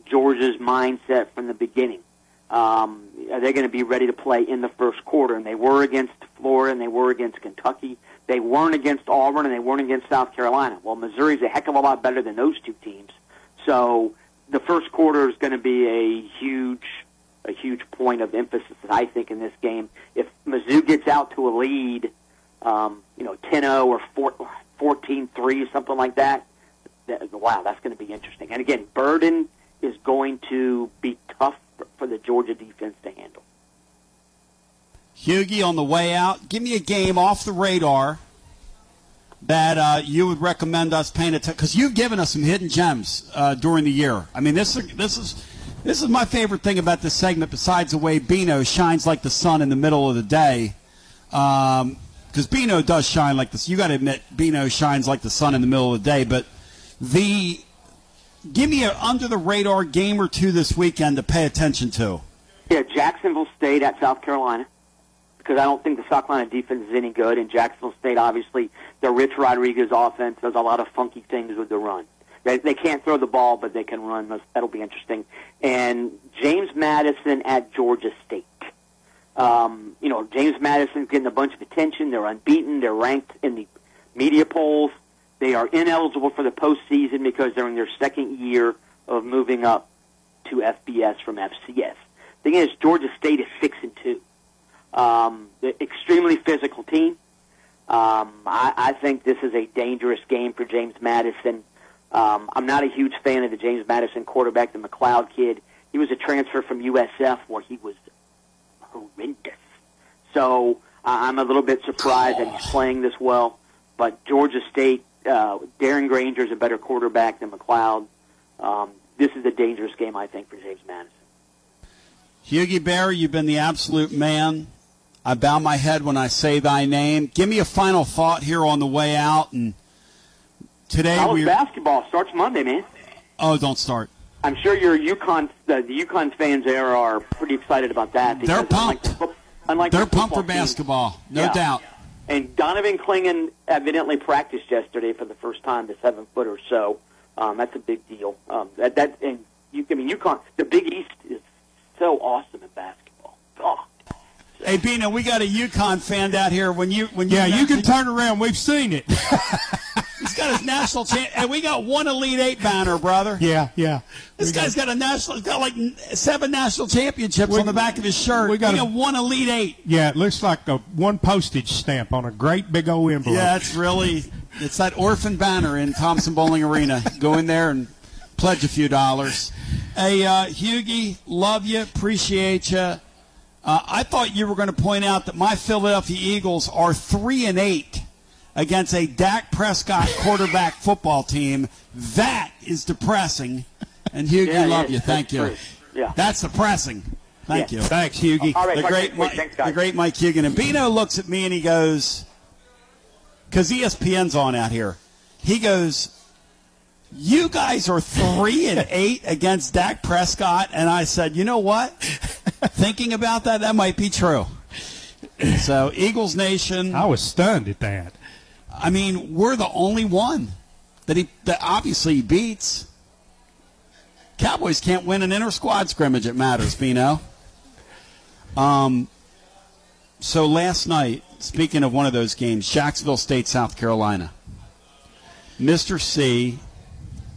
Georgia's mindset from the beginning. Um, are they going to be ready to play in the first quarter? And they were against Florida, and they were against Kentucky. They weren't against Auburn, and they weren't against South Carolina. Well, Missouri's a heck of a lot better than those two teams. So the first quarter is going to be a huge, a huge point of emphasis, I think, in this game. If Mizzou gets out to a lead, um, you know, 10-0 or 4, 14-3, something like that, that, wow, that's going to be interesting. And again, Burden is going to be tough for, the Georgia defense to handle. Hughie, on the way out, give me a game off the radar that uh, you would recommend us paying attention because you've given us some hidden gems uh, during the year. I mean, this is this is this is my favorite thing about this segment. Besides the way Bino shines like the sun in the middle of the day, because Bino does shine like this. You got to admit, Bino shines like the sun in the middle of the day. But the give me an under the radar game or two this weekend to pay attention to. Yeah, Jacksonville State at South Carolina because I don't think the South Carolina defense is any good. And Jacksonville State, obviously, the Rich Rodriguez offense does a lot of funky things with the run. They, they can't throw the ball, but they can run. That'll be interesting. And James Madison at Georgia State. Um, you know, James Madison's getting a bunch of attention. They're unbeaten. They're ranked in the media polls. They are ineligible for the postseason because they're in their second year of moving up to FBS from FCS. The thing is, Georgia State is six and two. Um, the extremely physical team. Um, I, I think this is a dangerous game for James Madison. Um, I'm not a huge fan of the James Madison quarterback, the McCloud kid. He was a transfer from USF where he was horrendous. So I I'm a little bit surprised that he's playing this well. But Georgia State, uh, Darren Grainger is a better quarterback than McCloud. Um, this is a dangerous game, I think, for James Madison. Hughie Barry, you've been the absolute man. I bow my head when I say thy name. Give me a final thought here on the way out. And today College we basketball starts Monday, man. oh, don't start. I'm sure your UConn, the, the UConn fans there are pretty excited about that. They're because unlike the Unlike They're the pumped for team- basketball, no Yeah. doubt. And Donovan Clingan evidently practiced yesterday for the first time, the seven footer. So um, that's a big deal. Um, that that and you, I mean UConn, the Big East is so awesome in basketball. Oh, Hey, Bino, we got a UConn fan out here. When you when you Yeah, you can turn around. We've seen it. He's got his national champ, and we got one Elite Eight banner, brother. yeah, yeah. This guy's got a national. He's got like seven national championships We- on the back of his shirt. we got We a- got one Elite Eight. Yeah, it looks like a one postage stamp on a great big old envelope. Yeah, it's really it's that orphan banner in Thompson-Boling Arena. Go in there and pledge a few dollars. Hey, uh, Hughie, love you, appreciate you. Uh, I thought you were going to point out that my Philadelphia Eagles are three and eight against a Dak Prescott quarterback football team. That is depressing. And Hughie, Yeah, love yeah, you. Thank you. true. Yeah. That's depressing. Thank Yeah. you. Thanks, Hughie. All right, the talk great, next. Mike, Thanks, the great Mike Hugan. And Bino looks at me and he goes, because ESPN's on out here. He goes, "You guys are three and eight against Dak Prescott," and I said, "You know what? Thinking about that, that might be true." So Eagles Nation. I was stunned at that. I mean, we're the only one that he that obviously he beats. Cowboys can't win an inter squad scrimmage. It matters, Bino. Um. So last night, speaking of one of those games, Jacksonville State, South Carolina. Mr. C,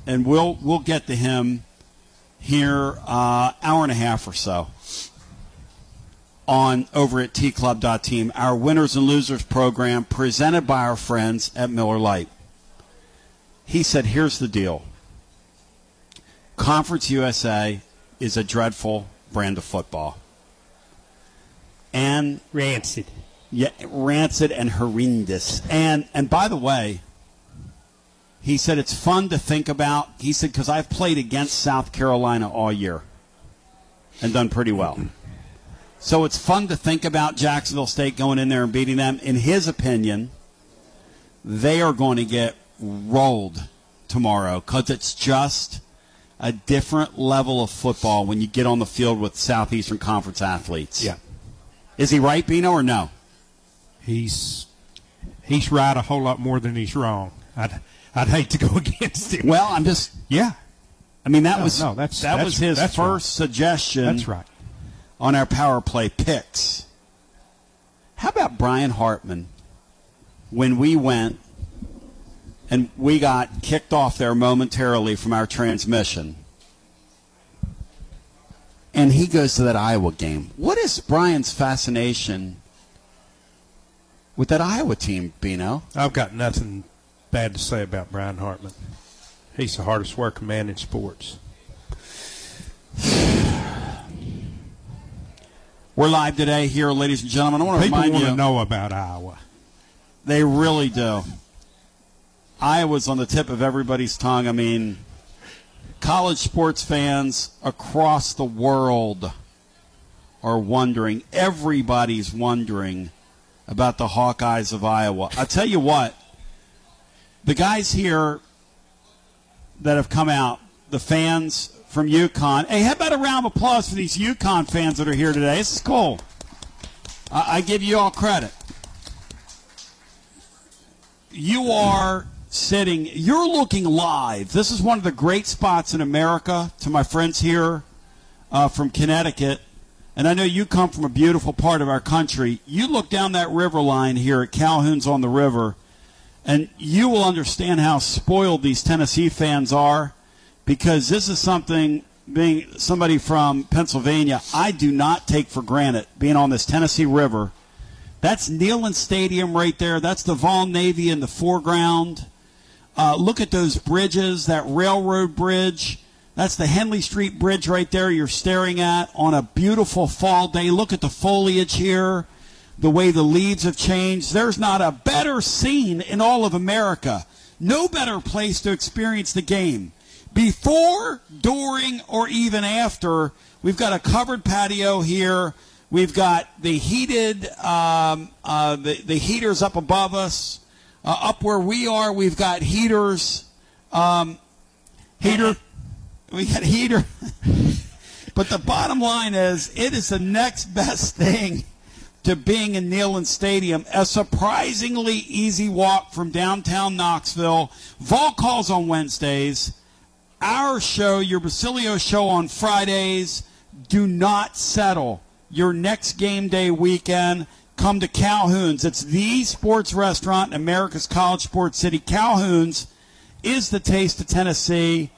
and we'll we'll get to him here uh, hour and a half or so on over at tclub.team, our winners and losers program presented by our friends at Miller Lite. He said, "Here's the deal. Conference USA is a dreadful brand of football." And rancid. Yeah, rancid and horrendous. And and by the way, he said it's fun to think about. He said because I've played against South Carolina all year and done pretty well. So it's fun to think about Jacksonville State going in there and beating them. In his opinion, they are going to get rolled tomorrow because it's just a different level of football when you get on the field with Southeastern Conference athletes. Yeah. Is he right, Bino, or no? He's he's right a whole lot more than he's wrong. I'd I'd hate to go against him. Well, I'm just yeah. I mean that No, was no, that's- that that's- was his first right. suggestion. That's right. On our power play picks. How about Brian Hartman when we went and we got kicked off there momentarily from our transmission? And he goes to that Iowa game. What is Brian's fascination with that Iowa team, Bino? I've got nothing bad to say about Brian Hartman. He's the hardest working man in sports. We're live today here, ladies and gentlemen. I want to People remind want you. to know about Iowa. They really do. Iowa's on the tip of everybody's tongue. I mean, college sports fans across the world are wondering. Everybody's wondering about the Hawkeyes of Iowa. I tell you what, the guys here that have come out, the fans from UConn. Hey, how about a round of applause for these UConn fans that are here today? This is cool. I, I give you all credit you are sitting, you're looking live. This is one of the great spots in America to my friends here uh, from Connecticut. And I know you come from a beautiful part of our country. You look down that river line here at Calhoun's on the river, and you will understand how spoiled these Tennessee fans are because this is something, being somebody from Pennsylvania, I do not take for granted being on this Tennessee River. That's Neyland Stadium right there. That's the Vol Navy in the foreground. Uh, look at those bridges, that railroad bridge. That's the Henley Street Bridge right there you're staring at on a beautiful fall day. Look at the foliage here, the way the leaves have changed. There's not a better scene in all of America. No better place to experience the game. Before, during, or even after, we've got a covered patio here. We've got the heated, um, uh, the, the heaters up above us. Uh, up where we are, we've got heaters. Um, heater. We got a heater. but the bottom line is, it is the next best thing to being in Neyland Stadium. A surprisingly easy walk from downtown Knoxville. Vol calls on Wednesdays. Our show, your Basilio show on Fridays. Do not settle your next game day weekend. Come to Calhoun's. It's the sports restaurant in America's college sports city. Calhoun's is the taste of Tennessee.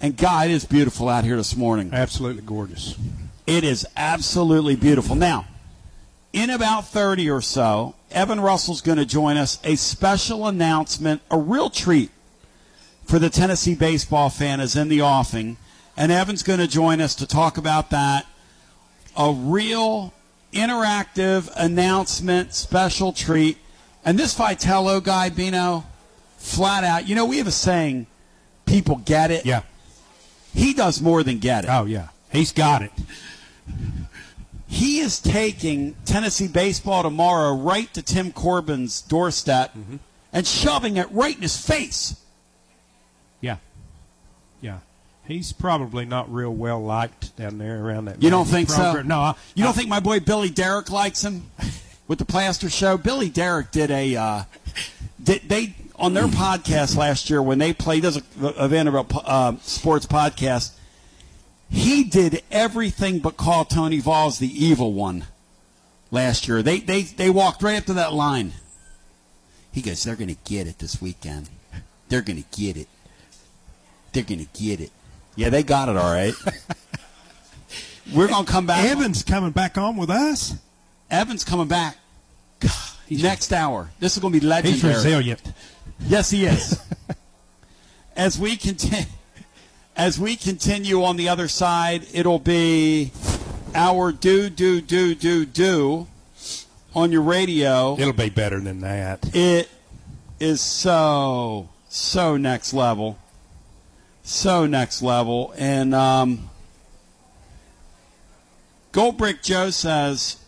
And God, it is beautiful out here this morning. Absolutely gorgeous. It is absolutely beautiful. Now, in about 30 or so, Evan Russell's going to join us. A special announcement, a real treat for the Tennessee baseball fan is in the offing. And Evan's going to join us to talk about that. A real interactive announcement, special treat. And this Vitello guy, Bino, flat out, you know, we have a saying, people get it. Yeah. He does more than get it. Oh, yeah. He's got it. He is taking Tennessee baseball tomorrow right to Tim Corbin's doorstep mm-hmm. and shoving it right in his face. Yeah. He's probably not real well liked down there around that. You don't think so? No. I, You don't think my boy Billy Derrick likes him with the Plaster Show? Billy Derrick did a uh, did they on their podcast last year when they played as a event about uh, sports podcast. He did everything but call Tony Vols the evil one last year. They they they walked right up to that line. He goes, "They're going to get it this weekend. They're going to get it. They're going to get it." Yeah, they got it all right. We're going to come back. Evan's coming back on with us. Evan's coming back. Next hour. This is going to be legendary. He's resilient. Yes, he is. as we continue, as we continue on the other side, it'll be our do do do do do on your radio. It'll be better than that. It is so so next level, so next level, and um, Goldbrick Joe says,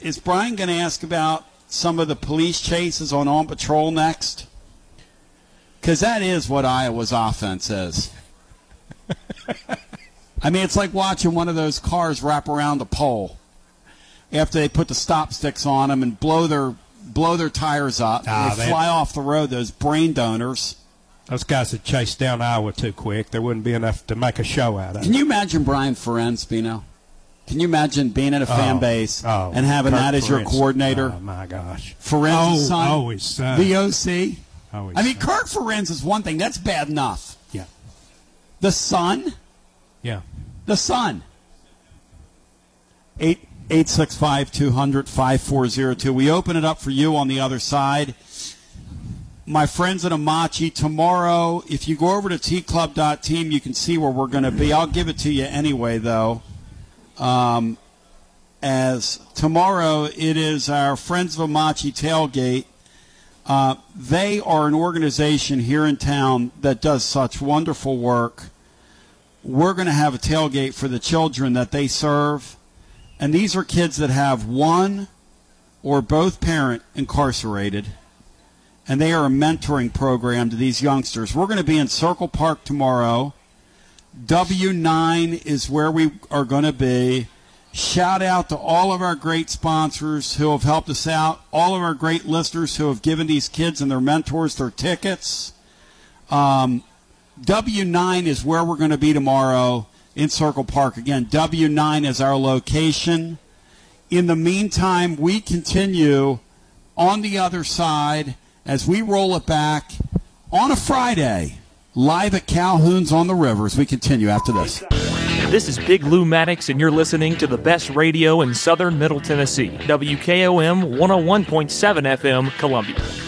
"Is Brian going to ask about some of the police chases on On Patrol next?" Because that is what Iowa's offense is. I mean, it's like watching one of those cars wrap around a pole after they put the stop sticks on them and blow their blow their tires up. Ah, they that- fly off the road. Those brain donors. Those guys would chase down Iowa too quick. There wouldn't be enough to make a show out of. Can you imagine Brian Ferentz, Bino? Can you imagine being at a fan Oh, base oh, and having Kirk that as your coordinator? Oh my gosh! Ferentz's Oh, son, oh, his son. the OC. Oh, I mean, Kirk Ferentz is one thing. That's bad enough. Yeah. The son, Yeah. the son. Eight eight six five two hundred five four zero two. We open it up for you on the other side. My friends at Amachi, tomorrow, if you go over to tclub.team, you can see where we're going to be. I'll give it to you anyway, though. Um, as tomorrow, it is our Friends of Amachi tailgate. Uh, they are an organization here in town that does such wonderful work. We're going to have a tailgate for the children that they serve. And these are kids that have one or both parent incarcerated. And they are a mentoring program to these youngsters. We're going to be in Circle Park tomorrow. W9 is where we are going to be. Shout out to all of our great sponsors who have helped us out, all of our great listeners who have given these kids and their mentors their tickets. Um, W9 is where we're going to be tomorrow in Circle Park. Again, W9 is our location. In the meantime, we continue on the other side as we roll it back on a Friday, live at Calhoun's on the River as We continue after this. This is Big Lou Maddox, and you're listening to the best radio in southern Middle Tennessee. WKOM 101.7 FM, Columbia.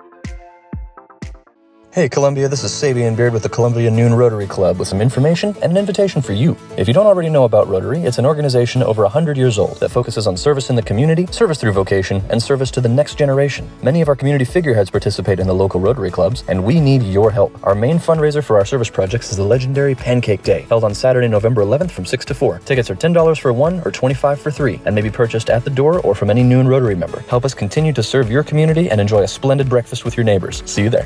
Hey Columbia, this is Sabian Beard with the Columbia Noon Rotary Club with some information and an invitation for you. If you don't already know about Rotary, it's an organization over 100 years old that focuses on service in the community, service through vocation, and service to the next generation. Many of our community figureheads participate in the local Rotary clubs, and we need your help. Our main fundraiser for our service projects is the legendary Pancake Day, held on Saturday, November 11th from 6 to 4. Tickets are $10 for one or 25 for three, and may be purchased at the door or from any Noon Rotary member. Help us continue to serve your community and enjoy a splendid breakfast with your neighbors. See you there.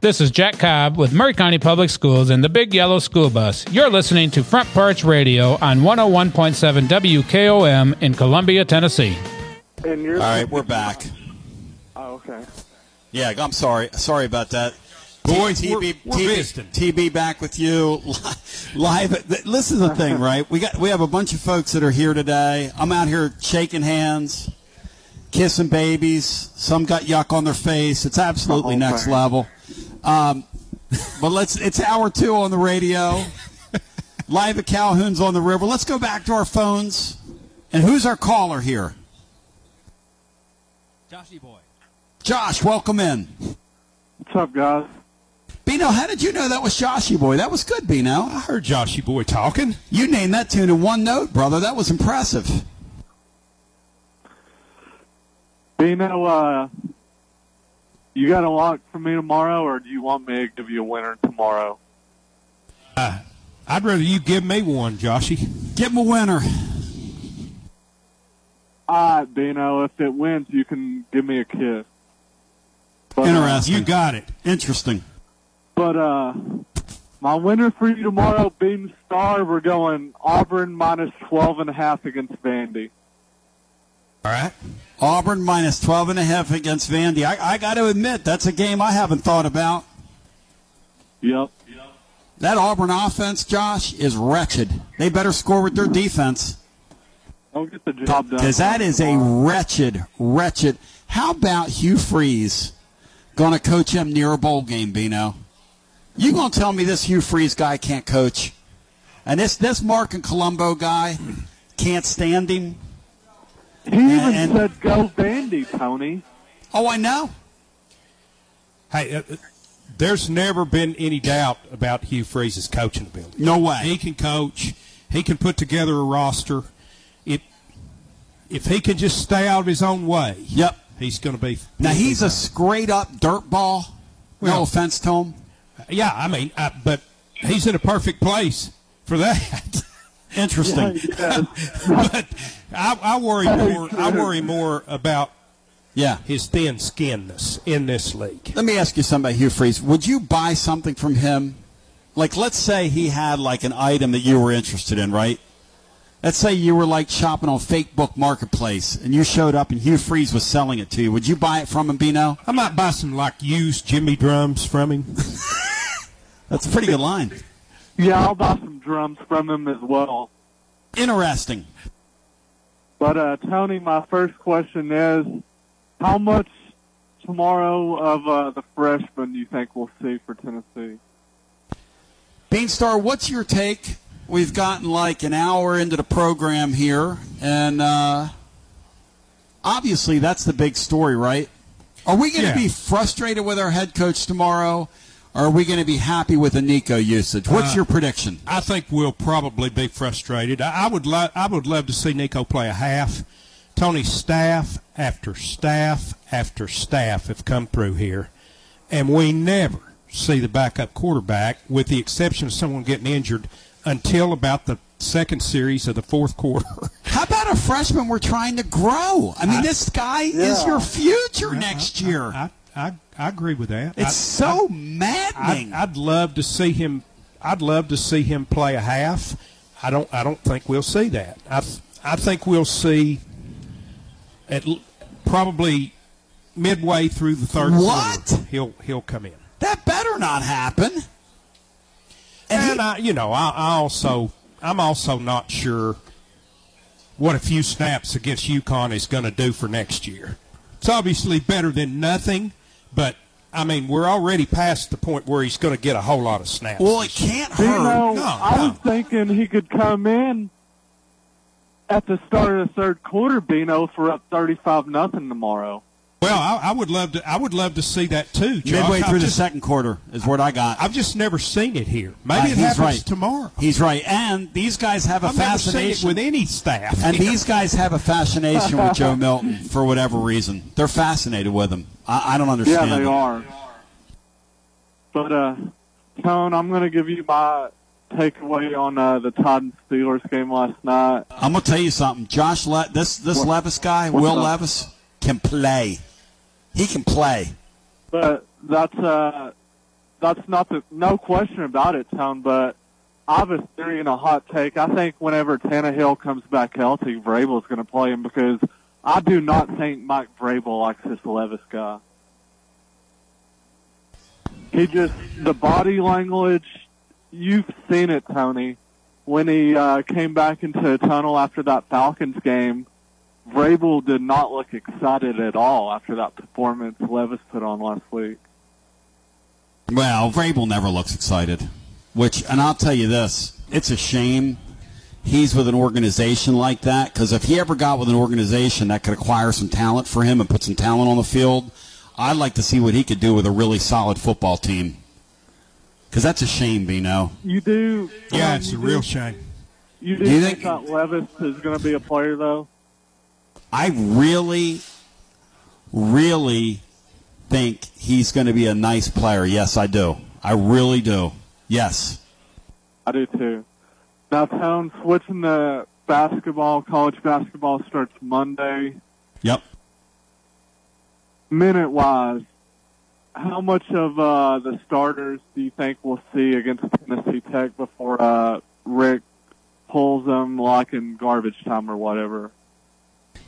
This is Jack Cobb with Maury County Public Schools and the Big Yellow School Bus. You're listening to Front Porch Radio on 101.7 WKOM in Columbia, Tennessee. All right, we're back. Oh, okay. Yeah, I'm sorry. Sorry about that. Boy, TB, we're- we're TB. TB back with you live. This is the thing, right? We got we have a bunch of folks that are here today. I'm out here shaking hands, kissing babies. Some got yuck on their face. It's absolutely Oh, next my. level. Um, but let's. It's hour two on the radio. Live at Calhoun's on the river. Let's go back to our phones. And who's our caller here? Joshy boy. Josh, welcome in. What's up, guys? Bino, how did you know that was Joshy Boy? That was good, Bino. I heard Joshy Boy talking. You named that tune in one note, brother. That was impressive. Bino, uh, you got a lock for me tomorrow, or do you want me to give you a winner tomorrow? Uh, I'd rather you give me one, Joshy. Give him a winner. All right, Bino, if it wins, you can give me a kiss. But, uh, Interesting. You got it. Interesting. But uh, my winner for you tomorrow, Beam Star, we're going Auburn minus twelve and a half against Vandy. All right. Auburn minus 12 and a half against Vandy. I, I got to admit, that's a game I haven't thought about. Yep. That Auburn offense, Josh, is wretched. They better score with their defense. Don't get the job done. Because that is a wretched, wretched. How about Hugh Freeze going to coach him near a bowl game, Bino? You going to tell me this Hugh Freeze guy can't coach? And this, this Mark and Colombo guy can't stand him? He even And- said go Vandy, Tony. Oh, I know. Hey, uh, uh, there's never been any doubt about Hugh Freeze's coaching ability. No way. He can coach. He can put together a roster. It, if he can just stay out of his own way, yep, he's going to be. Now, he's a straight up dirtball. No Well- offense to him. Yeah, I mean, uh, but he's in a perfect place for that. Interesting. but I, I worry more. I worry more about yeah his thin skinness in this league. Let me ask you something about Hugh Freeze. Would you buy something from him? Like, let's say he had like an item that you were interested in, right? Let's say you were like shopping on Fake Book Marketplace, and you showed up, and Hugh Freeze was selling it to you. Would you buy it from him, Bino? I might buy some like used Jimmy drums from him. That's a pretty good line. Yeah, I'll buy some drums from him as well. Interesting. But uh, Tony, my first question is, how much tomorrow of uh, the freshmen do you think we'll see for Tennessee? Beanstar, what's your take? We've gotten like an hour into the program here, and uh, obviously that's the big story, right? Are we going to Yeah. be frustrated with our head coach tomorrow, or are we going to be happy with the Nico usage? What's Uh, your prediction? I think we'll probably be frustrated. I, I would lo- I would love to see Nico play a half. Tony's staff after staff after staff have come through here, and we never see the backup quarterback, with the exception of someone getting injured, until about the second series of the fourth quarter. How about a freshman we're trying to grow? I mean, I- this guy is your future Yeah, next I- year. I, I, I agree with that. It's I- so I- maddening. I'd, I'd love to see him. I'd love to see him play a half. I don't. I don't think we'll see that. I. I think we'll see. At l- probably midway through the third What? quarter, he'll he'll come in. that better not happen. And, I, you know, I, I also, I'm also not sure what a few snaps against UConn is going to do for next year. It's obviously better than nothing, but I mean, we're already past the point where he's going to get a whole lot of snaps. Well, it can't You hurt. know, No, I no. was thinking he could come in at the start of the third quarter, Bino, for up thirty-five nothing tomorrow. Well, I, I would love to. I would love to see that too. Josh. Midway I've through the just- second quarter is what I got. I've just never seen it here. Maybe Uh, it happens right. tomorrow. He's right. And these guys have a I've never seen it fascination with any staff. And these guys have a fascination with Joe Milton for whatever reason. They're fascinated with him. I, I don't understand. Yeah, they it. are. But uh, Tone, I'm going to give you my takeaway on uh, the Todd Steelers game last night. I'm gonna tell you something. Josh, Le- this this What- Levis guy, what's Will up? Levis, can play. He can play. But that's uh, that's not the no question about it, Tone. But I have a theory and a hot take. I think whenever Tannehill comes back healthy, Vrabel's going to play him because I do not think Mike Vrabel likes this Levis guy. He just the body language. You've seen it, Tony. When he uh, came back into the tunnel after that Falcons game, Vrabel did not look excited at all after that performance Levis put on last week. Well, Vrabel never looks excited. Which, and I'll tell you this, it's a shame he's with an organization like that. Because if he ever got with an organization that could acquire some talent for him and put some talent on the field, I'd like to see what he could do with a really solid football team. Because that's a shame, Bino. You do. Yeah, um, it's a you real shame. You do, Do you think, think- that Levis is going to be a player, though? I really, really think he's going to be a nice player. Yes, I do. I really do. Yes. I do too. Now, Tone, switching to basketball, college basketball starts Monday. Yep. Minute wise, how much of uh, the starters do you think we'll see against Tennessee Tech before uh, Rick pulls them like in garbage time or whatever?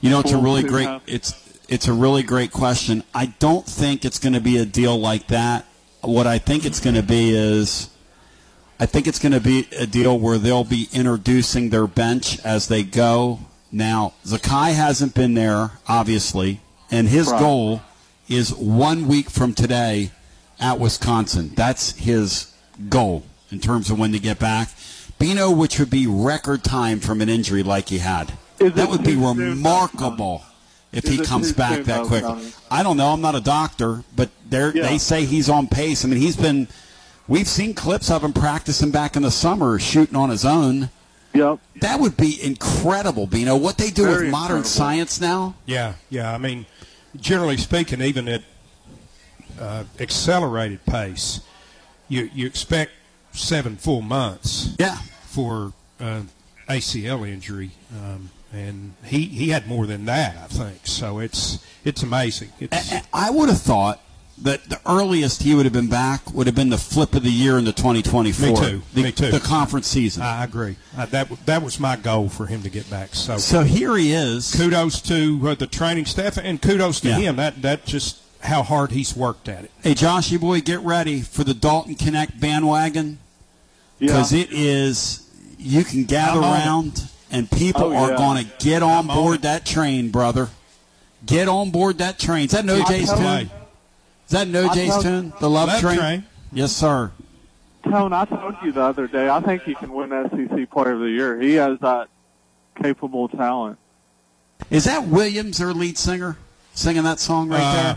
You know, it's a really great. It's it's a really great question. I don't think it's going to be a deal like that. What I think it's going to be is, I think it's going to be a deal where they'll be introducing their bench as they go. Now, Zakai hasn't been there, obviously, and his Right. goal is one week from today at Wisconsin. That's his goal in terms of when to get back. Bino, which would be record time from an injury like he had. Is that would be remarkable if he comes back that though, quickly. I don't know. I'm not a doctor, but they're, Yeah. they say he's on pace. I mean, he's been. We've seen clips of him practicing back in the summer, shooting on his own. Yep. That would be incredible, Bino. What they do Very with modern incredible. science now. Yeah, yeah. I mean, generally speaking, even at uh, accelerated pace, you you expect seven full months. Yeah. For uh, ACL injury, um, and he he had more than that, I think. So it's it's amazing. It's I would have thought that the earliest he would have been back would have been the flip of the year in the 2024. Me too. The, Me too. The conference season. I agree. Uh, that that was my goal for him to get back. So So here he is. Kudos to uh, the training staff and kudos to Yeah. him. That that just how hard he's worked at it. Hey, Josh, you boy, get ready for the Dalton Knecht bandwagon because it is. You can gather I'm it. around, and people Oh, are going to get on I'm board that train, brother. Get on board that train. Is that No J's tune? Is that No J's tune? The Love, Love train? Train. Yes, sir. Tone, I told you the other day, I think he can win SEC Player of the Year. He has that capable talent. Is that Williams, their lead singer, singing that song right Uh,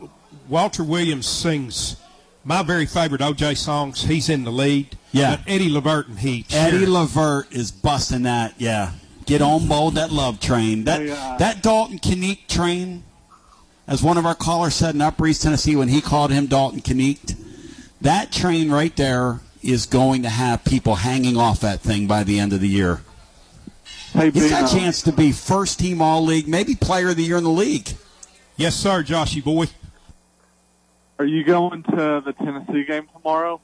there? Walter Williams sings my very favorite O'Jays songs. He's in the lead. Yeah. But Eddie Levert and he. Eddie share- Levert is busting that. Yeah, get on board that love train. That Hey, uh, that Dalton Kneek train, as one of our callers said in Upper East Tennessee when he called him Dalton Kneek, that train right there is going to have people hanging off that thing by the end of the year. Hey, He's got a chance to be first team All League, maybe Player of the Year in the league. Yes, sir, Joshy boy. Are you going to the Tennessee game tomorrow?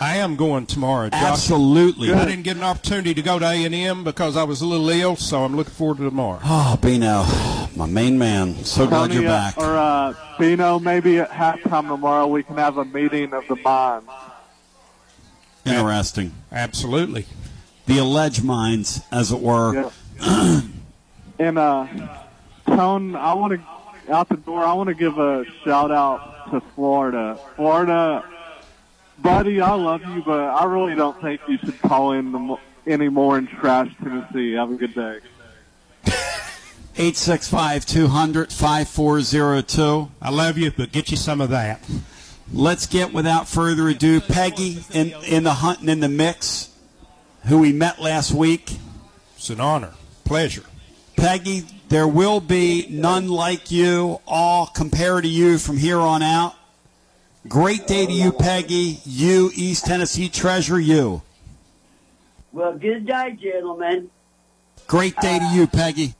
I am going tomorrow, Josh. Absolutely. I didn't get an opportunity to go to A and M because I was a little ill, so I'm looking forward to tomorrow. Oh, Bino, my main man. So glad you're uh, back. or uh, Bino, maybe at halftime tomorrow we can have a meeting of the minds. Interesting. Absolutely. The alleged minds, as it were. And uh, Tone, I want to out the door. I want to give a shout out to Florida. Florida, buddy, I love you, but I really don't think you should call in the, mo- anymore in trash Tennessee. Have a good day. 865 200 5402. I love you, but get you some of that. Let's get, without further ado, Peggy in, in the hunt and in the mix, who we met last week. It's an honor, pleasure. Peggy, there will be none like you, all compare to you from here on out. Great day to you, Peggy. You, East Tennessee treasure, you. Well, good day, gentlemen. Great day to you, Peggy.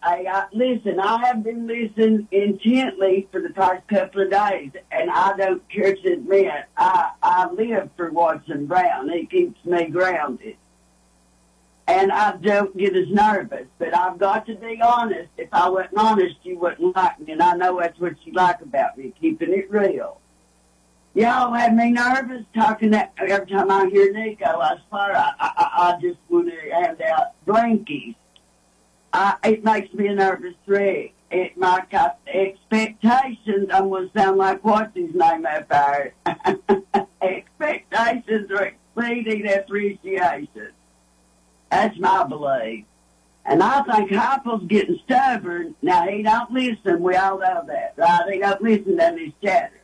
I, I listen. I have been listening intently for the past couple of days, and I don't care to admit I I live for Watson Brown. He keeps me grounded, and I don't get as nervous. But I've got to be honest. If I wasn't honest, you wouldn't like me, and I know that's what you like about me, keeping it real. Y'all have me nervous talking that every time I hear Nico. I swear, I I, I just want to hand out blankies. I, it makes me a nervous wreck. It my expectations. I'm gonna sound like what's his name up there. expectations are exceeding appreciation. That's my belief. And I think Heupel's getting stubborn. Now he don't listen. We all know that, right? He don't listen to his chatter.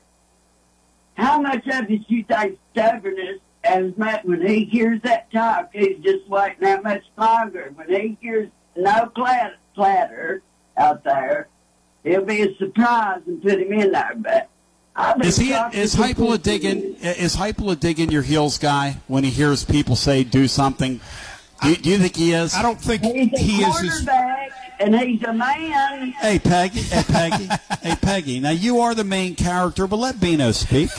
How much of it you think stubbornness has much when he hears that talk, he's just waiting that much longer. When he hears no clatter, clatter out there, it'll be a surprise and put him in there. But Is he is to a digging is Heupel a digging your heels guy when he hears people say do something? Do, you- do you think he is? I don't think He's a he is. as- quarterback, and he's a man. Hey Peggy, hey Peggy, hey Peggy. Now you are the main character, but let Bino speak.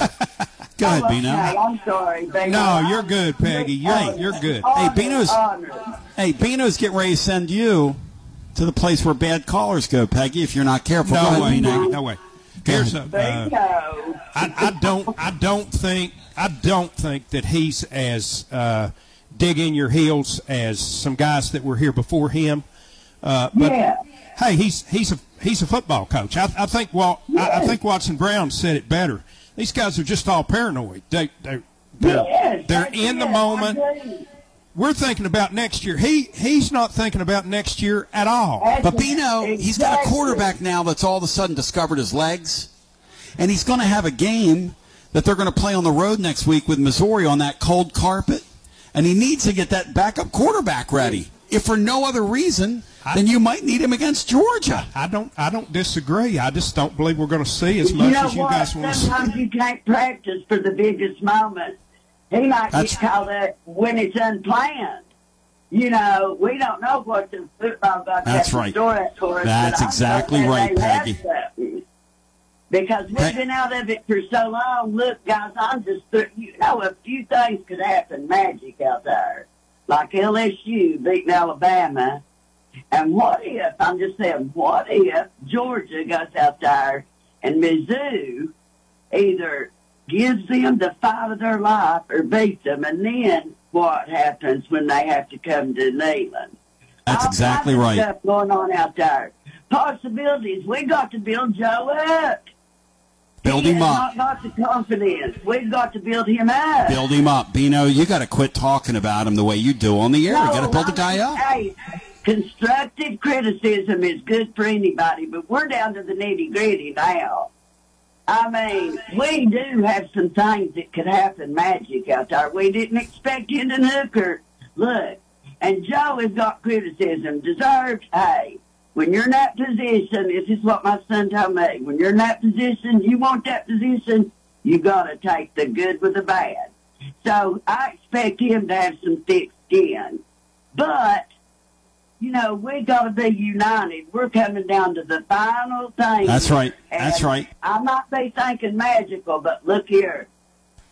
Go ahead, Oh, Bino. okay, I'm sorry, Bino. No, you're good, Peggy. You're- you're good. Hey, Bino's- Hey, Bino's getting ready to send you to the place where bad callers go, Peggy. If you're not careful, No ahead, way, Bino. Peggy, no way. Here's a. Uh, I, I don't. I don't think. I don't think that he's as uh, dig in your heels as some guys that were here before him. Uh, but Yeah. hey, he's he's a he's a football coach. I, I think. Well, I, I think Watson Brown said it better. These guys are just all paranoid. They they they're, Yes, they're in the moment. We're thinking about next year. He he's not thinking about next year at all. But you Bino, he's got a quarterback now that's all of a sudden discovered his legs, and he's going to have a game that they're going to play on the road next week with Missouri on that cold carpet, and he needs to get that backup quarterback ready. If for no other reason, then you might need him against Georgia. I don't I don't disagree. I just don't believe we're going to see as you much know as you what? guys want to see. Sometimes you can't practice for the biggest moment. He might That's- get called up when it's unplanned. You know, we don't know what the football got That's to right. store it for us. That's but I'm exactly right, they have Peggy. Because we've Pe- been out of it for so long. Look, guys, I'm just, you know, a few things could happen magic out there. Like LSU beating Alabama. And what if, I'm just saying, what if Georgia goes out there and Mizzou either gives them the fight of their life or beats them, and then what happens when they have to come to Neyland? That's exactly All right. Stuff going on out there. Possibilities. We got to build Joe up. Build him up. Not got the confidence. We've got to build him up. Build him up, Bino. You got to quit talking about him the way you do on the air. you got to build the guy up. Hey, constructive criticism is good for anybody, but we're down to the nitty gritty now. I mean, we do have some things that could happen magic out there. We didn't expect Hendon Hooker. Look, and Joe has got criticism. Deserved. Hey, when you're in that position, this is what my son told me. When you're in that position, you want that position, you got to take the good with the bad. So I expect him to have some thick skin. But, you know, we got to be united. We're coming down to the final thing. That's right. That's right. I might be thinking magical, but look here.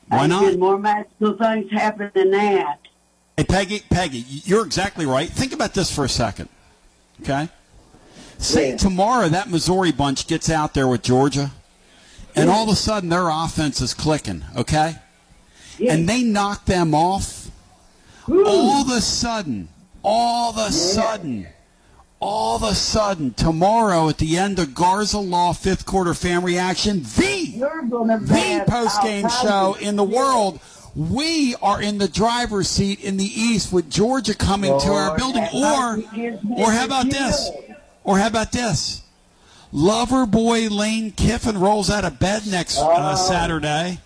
Why not? more magical things happen than that. Hey, Peggy, Peggy, you're exactly right. Think about this for a second. Okay? Say tomorrow that Missouri bunch gets out there with Georgia, and all of a sudden their offense is clicking, okay? And they knock them off. All of a sudden, all of a sudden, all of a sudden, tomorrow at the end of Garza Law fifth quarter fan reaction, the the post game show in the world. We are in the driver's seat in the East with Georgia coming to our building. Or, or how about this? Or how about this? Lover boy Lane Kiffin rolls out of bed next uh, Saturday,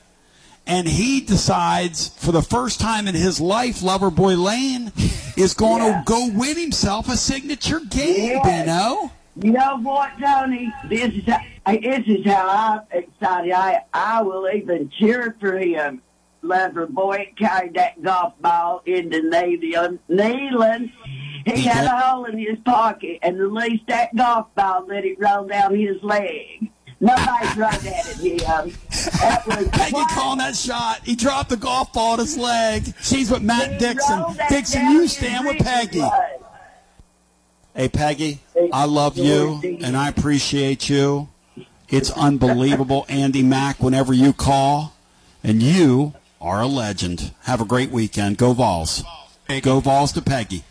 and he decides for the first time in his life, Lover boy Lane is going to go win himself a signature game. You know. You know what, Tony? This is how, this is how I'm excited. I I will even cheer for him. Lover boy carried that golf ball into Neyland. Neyland. He had a hole in his pocket and released that golf ball, let it roll down his leg. Nobody threw that at him. Um, that was Peggy calling that shot. He dropped the golf ball at his leg. She's with Matt Dixon. Dixon, you stand with Peggy. blood. Hey, Peggy, I love you and I appreciate you. It's unbelievable, Andy Mack, whenever you call, and you are a legend. Have a great weekend. Go Vols. Go Vols to Peggy.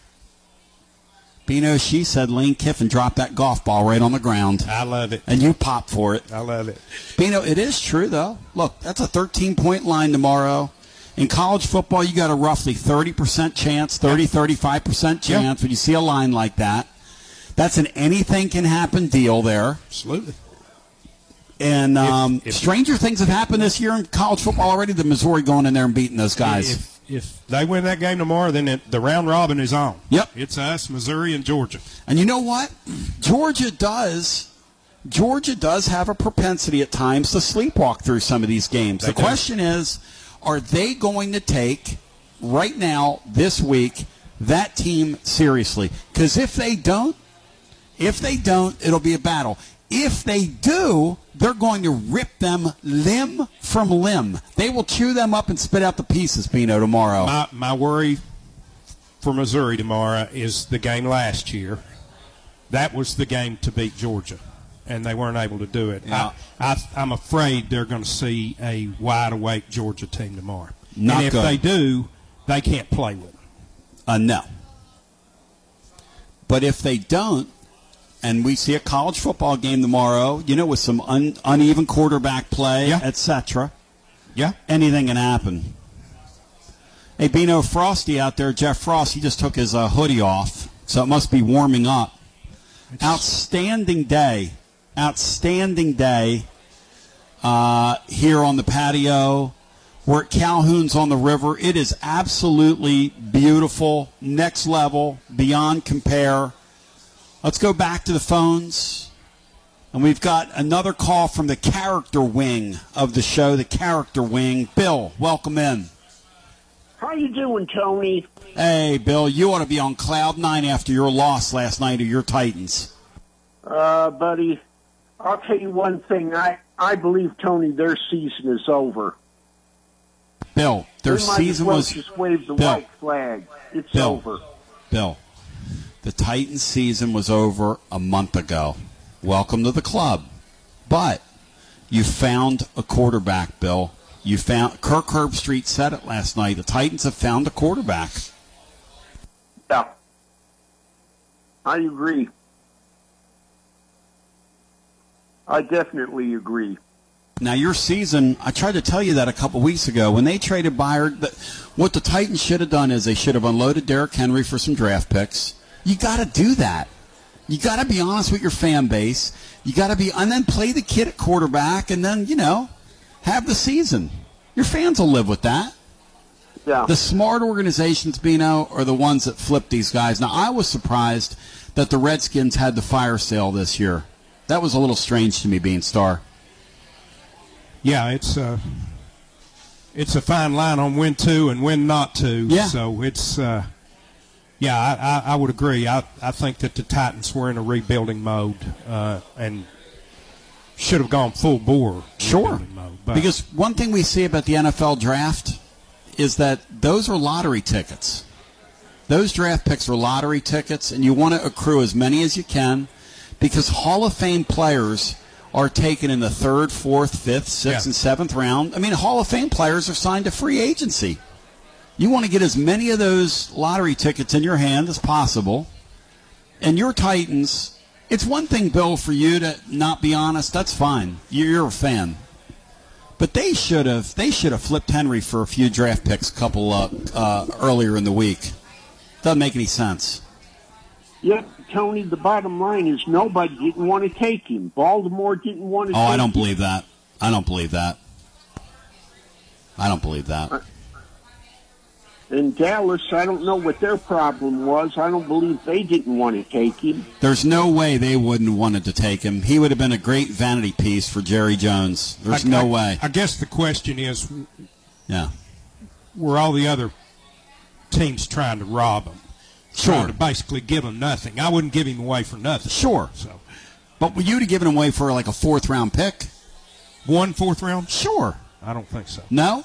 Bino, she said Lane Kiffin dropped that golf ball right on the ground. I love it. And you pop for it. I love it. Bino, it is true, though. Look, that's a 13 point line tomorrow. In college football, you got a roughly 30% chance, 30, 35% chance when you see a line like that. That's an anything can happen deal there. Absolutely. And um, stranger things have happened this year in college football already. The Missouri going in there and beating those guys. If, if they win that game tomorrow, then it, the round robin is on. Yep. It's us, Missouri, and Georgia. And you know what? Georgia does. Georgia does have a propensity at times to sleepwalk through some of these games. They the do. question is, are they going to take right now this week that team seriously? Because if they don't, if they don't, it'll be a battle. If they do, they're going to rip them limb from limb. They will chew them up and spit out the pieces, Pino, tomorrow. My, my worry for Missouri tomorrow is the game last year. That was the game to beat Georgia, and they weren't able to do it. Yeah. I, I'm afraid they're going to see a wide awake Georgia team tomorrow. Not and if good. they do, they can't play with them. Uh, no. But if they don't, and we see a college football game tomorrow, you know, with some un- uneven quarterback play, etc. Yeah. Anything can happen. Hey, Bino Frosty out there, Jeff Frost, he just took his uh, hoodie off, so it must be warming up. Outstanding day. Outstanding day uh, here on the patio. We're at Calhoun's on the river. It is absolutely beautiful, next level, beyond compare. Let's go back to the phones. And we've got another call from the character wing of the show, the character wing. Bill, welcome in. How you doing, Tony? Hey, Bill, you ought to be on cloud nine after your loss last night to your Titans. Uh, buddy, I'll tell you one thing. I, I believe, Tony, their season is over. Bill, their season as well was just wave the Bill. white flag. It's Bill. over. Bill, the Titans season was over a month ago. Welcome to the club. But you found a quarterback, Bill. You found Kirk Herbstreit said it last night. The Titans have found a quarterback. Yeah. I agree. I definitely agree. Now your season, I tried to tell you that a couple weeks ago when they traded Byard. What the Titans should have done is they should have unloaded Derrick Henry for some draft picks. You got to do that. You got to be honest with your fan base. You got to be, and then play the kid at quarterback, and then you know, have the season. Your fans will live with that. Yeah. The smart organizations, Bino, are the ones that flip these guys. Now I was surprised that the Redskins had the fire sale this year. That was a little strange to me, being star. Yeah, it's uh, it's a fine line on when to and when not to. Yeah. So it's, uh, yeah, I, I, I would agree. I, I think that the Titans were in a rebuilding mode uh, and should have gone full bore. Sure. Mode, Because one thing we see about the NFL draft is that those are lottery tickets. Those draft picks are lottery tickets, and you want to accrue as many as you can because Hall of Fame players are taken in the third, fourth, fifth, sixth, Yeah. and seventh round. I mean, Hall of Fame players are signed to free agency. You want to get as many of those lottery tickets in your hand as possible. And your Titans, it's one thing, Bill, for you to not be honest. That's fine. You're you're a fan. But they should have they should have flipped Henry for a few draft picks a couple uh, uh, earlier in the week. Doesn't make any sense. Yep, Tony, the bottom line is nobody didn't want to take him. Baltimore didn't want to Oh, I don't him. believe that. I don't believe that. I don't believe that. In Dallas, I don't know what their problem was. I don't believe they didn't want to take him. There's no way they wouldn't have wanted to take him. He would have been a great vanity piece for Jerry Jones. There's I- no I- way. I guess the question is, Yeah. were all the other teams trying to rob him? Sure. Trying to basically give him nothing. I wouldn't give him away for nothing. Sure. So But would you have given him away for like a fourth round pick? one fourth round? Sure. I don't think so. No?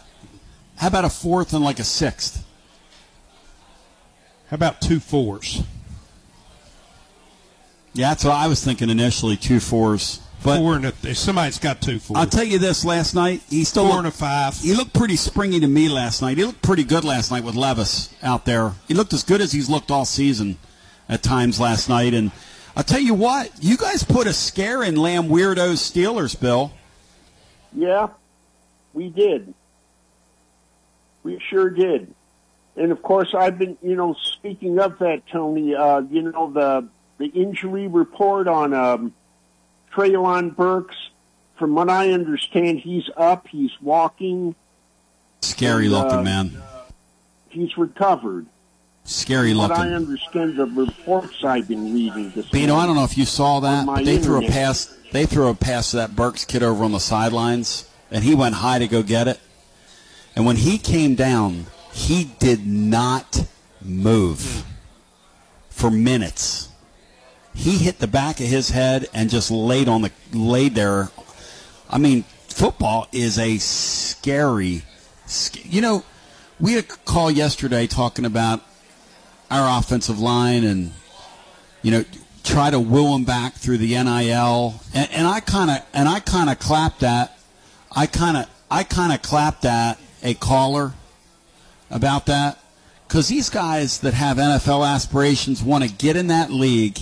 How about a fourth and like a sixth? How about two fours? Yeah, that's what I was thinking initially, two fours. But Four and a, if somebody's got two fours. I'll tell you this: last night he still Four looked, and a five. He looked pretty springy to me last night. He looked pretty good last night with Levis out there. He looked as good as he's looked all season at times last night. And I'll tell you what, you guys put a scare in Lamb Weirdos Steelers, Bill. Yeah, we did. We sure did. And of course, I've been, you know, speaking of that, Tony, uh, you know, the the injury report on um, Treylon Burks. From what I understand, he's up. He's walking. Scary And, uh, looking man. He's recovered. Scary From what I understand, the reports I've been reading this Bino, I don't know if you saw that, but they threw a pass. They threw a pass to that Burks kid over on the sidelines, and he went high to go get it. And when he came down, he did not move for minutes. He hit the back of his head and just laid on the laid there. I mean, football is a scary. sc- You know, we had a call yesterday talking about our offensive line and you know try to woo them back through the NIL and, and I kind of and I kind of clapped at I kind of I kind of clapped at a caller about that because these guys that have NFL aspirations want to get in that league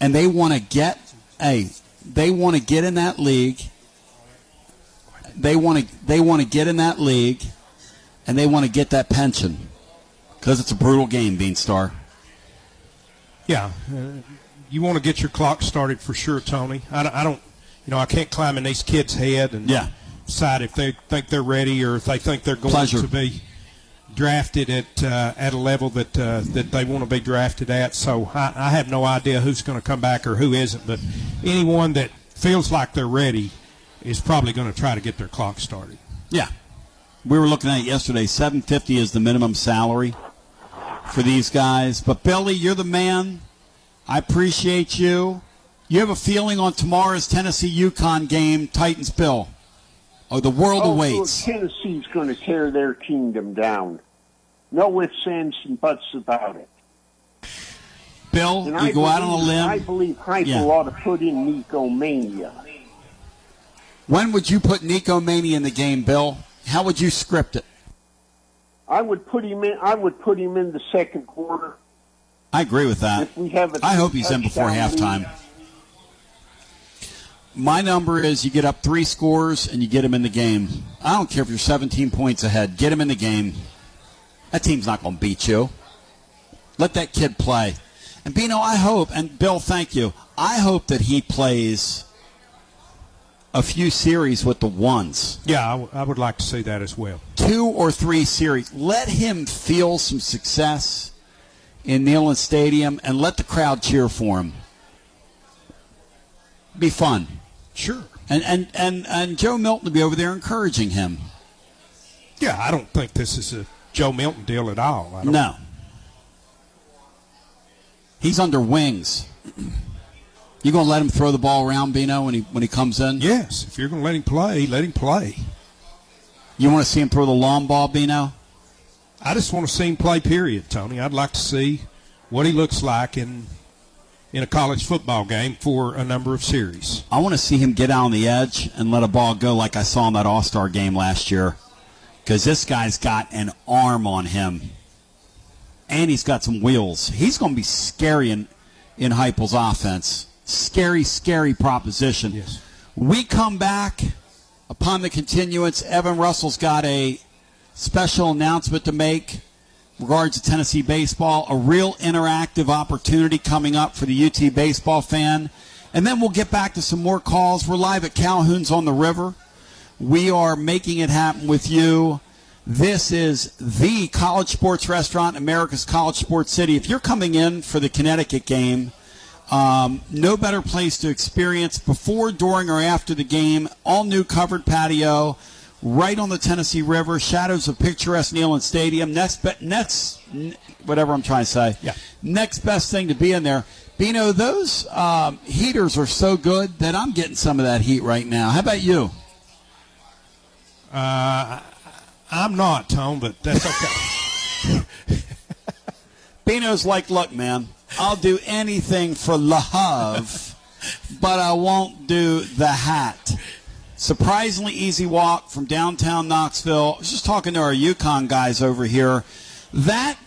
and they want to get hey they want to get in that league they want to they want to get in that league and they want to get that pension because it's a brutal game Beanstar Yeah, uh, you want to get your clock started for sure, Tony. I, don't- I don't, you know, I can't climb in these kids' head and Yeah. decide if they think they're ready or if they think they're going Pleasure. to be drafted at uh, at a level that uh, that they want to be drafted at. So I, I have no idea who's going to come back or who isn't. But anyone that feels like they're ready is probably going to try to get their clock started. Yeah. We were looking at it yesterday. Seven fifty is the minimum salary for these guys. But Billy, you're the man. I appreciate you. You have a feeling on tomorrow's Tennessee UConn game, Titans Bill. Oh, the world oh, awaits. Tennessee's going to tear their kingdom down. No ifs, ands, and buts about it. Bill, And you I go out on a limb. I believe Heupel Yeah. ought to put in Nico Mania. When would you put Nico Maney in the game, Bill? How would you script it? I would put him in. I would put him in the second quarter. I agree with that. If we have a I hope he's in before halftime. My number is you get up three scores and you get him in the game. I don't care if you're 17 points ahead. Get him in the game. That team's not going to beat you. Let that kid play. And Bino, I hope, and Bill, thank you. I hope that he plays a few series with the ones. Yeah, I, w- I would like to see that as well. Two or three series. Let him feel some success in Neyland Stadium and let the crowd cheer for him. Be fun. Sure. And and and, and Joe Milton will be over there encouraging him. Yeah, I don't think this is a Joe Milton deal at all. I don't- No. He's under wings. You gonna let him throw the ball around, Bino, when he when he comes in? Yes. If you're going to let him play, let him play. You want to see him throw the long ball, Bino? I just want to see him play. Period, Tony. I'd like to see what he looks like in in a college football game for a number of series. I want to see him get out on the edge and let a ball go like I saw in that All Star game last year. Because this guy's got an arm on him. And he's got some wheels. He's going to be scary in, in Heupel's offense. Scary, scary proposition. Yes. We come back upon the continuance. Evan Russell's got a special announcement to make regards to Tennessee baseball. A real interactive opportunity coming up for the UT baseball fan. And then we'll get back to some more calls. We're live at Calhoun's on the River. We are making it happen with you. This is the college sports restaurant, America's college sports city. If you're coming in for the Connecticut game, um, no better place to experience before, during, or after the game. All new covered patio, right on the Tennessee River. Shadows of picturesque Neyland Stadium. Next, be- next, n- whatever I'm trying to say. Yeah. Next best thing to be in there. Bino, those um, heaters are so good that I'm getting some of that heat right now. How about you? Uh, I'm not, Tom, but that's okay. Bino's like, look, man, I'll do anything for love, but I won't do the hat. Surprisingly easy walk from downtown Knoxville. I was just talking to our UConn guys over here. That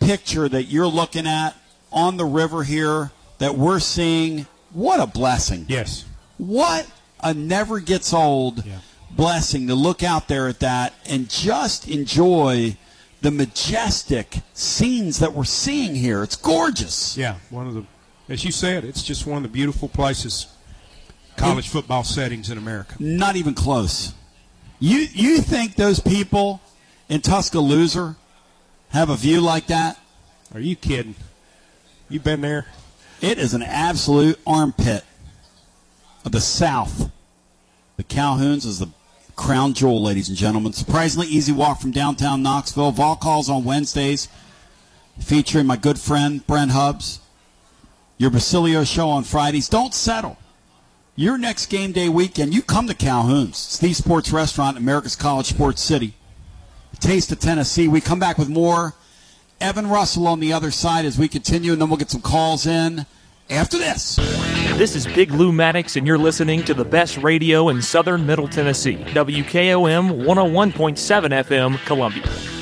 picture that you're looking at on the river here that we're seeing, what a blessing. yes. What a never gets old Yeah. blessing to look out there at that and just enjoy the majestic scenes that we're seeing here. It's gorgeous. Yeah, one of the, as you said, it's just one of the beautiful places, college football settings in America. Not even close. You you think those people in Tuscaloosa have a view like that? Are you kidding? You been there? It is an absolute armpit of the South. The Calhouns is the crown jewel, ladies and gentlemen. Surprisingly easy walk from downtown Knoxville. Vol calls on Wednesdays, featuring my good friend Brent Hubbs. Your Basilio show on Fridays. Don't settle. Your next game day weekend, you come to Calhoun's. It's the sports restaurant, America's College Sports City. Taste of Tennessee. We come back with more. Evan Russell on the other side as we continue, and then we'll get some calls in after this. This is Big Lou Maddox, and you're listening to the best radio in southern Middle Tennessee. WKOM 101.7 FM, Columbia.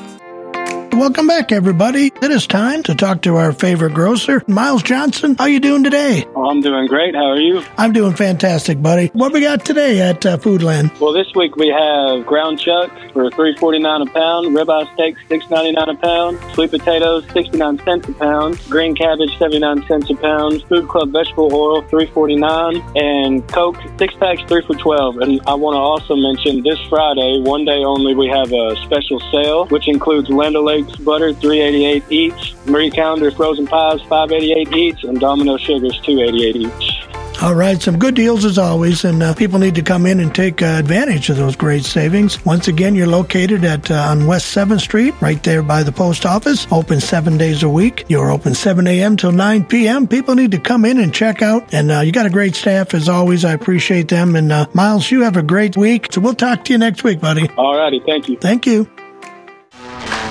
Welcome back, everybody. It is time to talk to our favorite grocer, Miles Johnson. How you doing today? I'm doing great. How are you? I'm doing fantastic, buddy. What we got today at uh, Foodland? Well, this week we have ground chuck for three forty nine a pound, ribeye steak six ninety nine a pound, sweet potatoes sixty nine cents a pound, green cabbage seventy nine cents a pound, food club vegetable oil three forty nine, and Coke six packs three for twelve. And I want to also mention this Friday, one day only, we have a special sale which includes Land O'Lakes butter 388 each, Marie Callender frozen pies 588 each, and Domino sugars 288 each. All right, some good deals as always, and uh, people need to come in and take uh, advantage of those great savings. Once again, you're located at uh, on West 7th Street, right there by the post office. Open seven days a week. You're open 7 a.m. till 9 p.m. People need to come in and check out, and uh, you got a great staff as always. I appreciate them. And uh, Miles, you have a great week. So we'll talk to you next week, buddy. All righty, thank you. Thank you.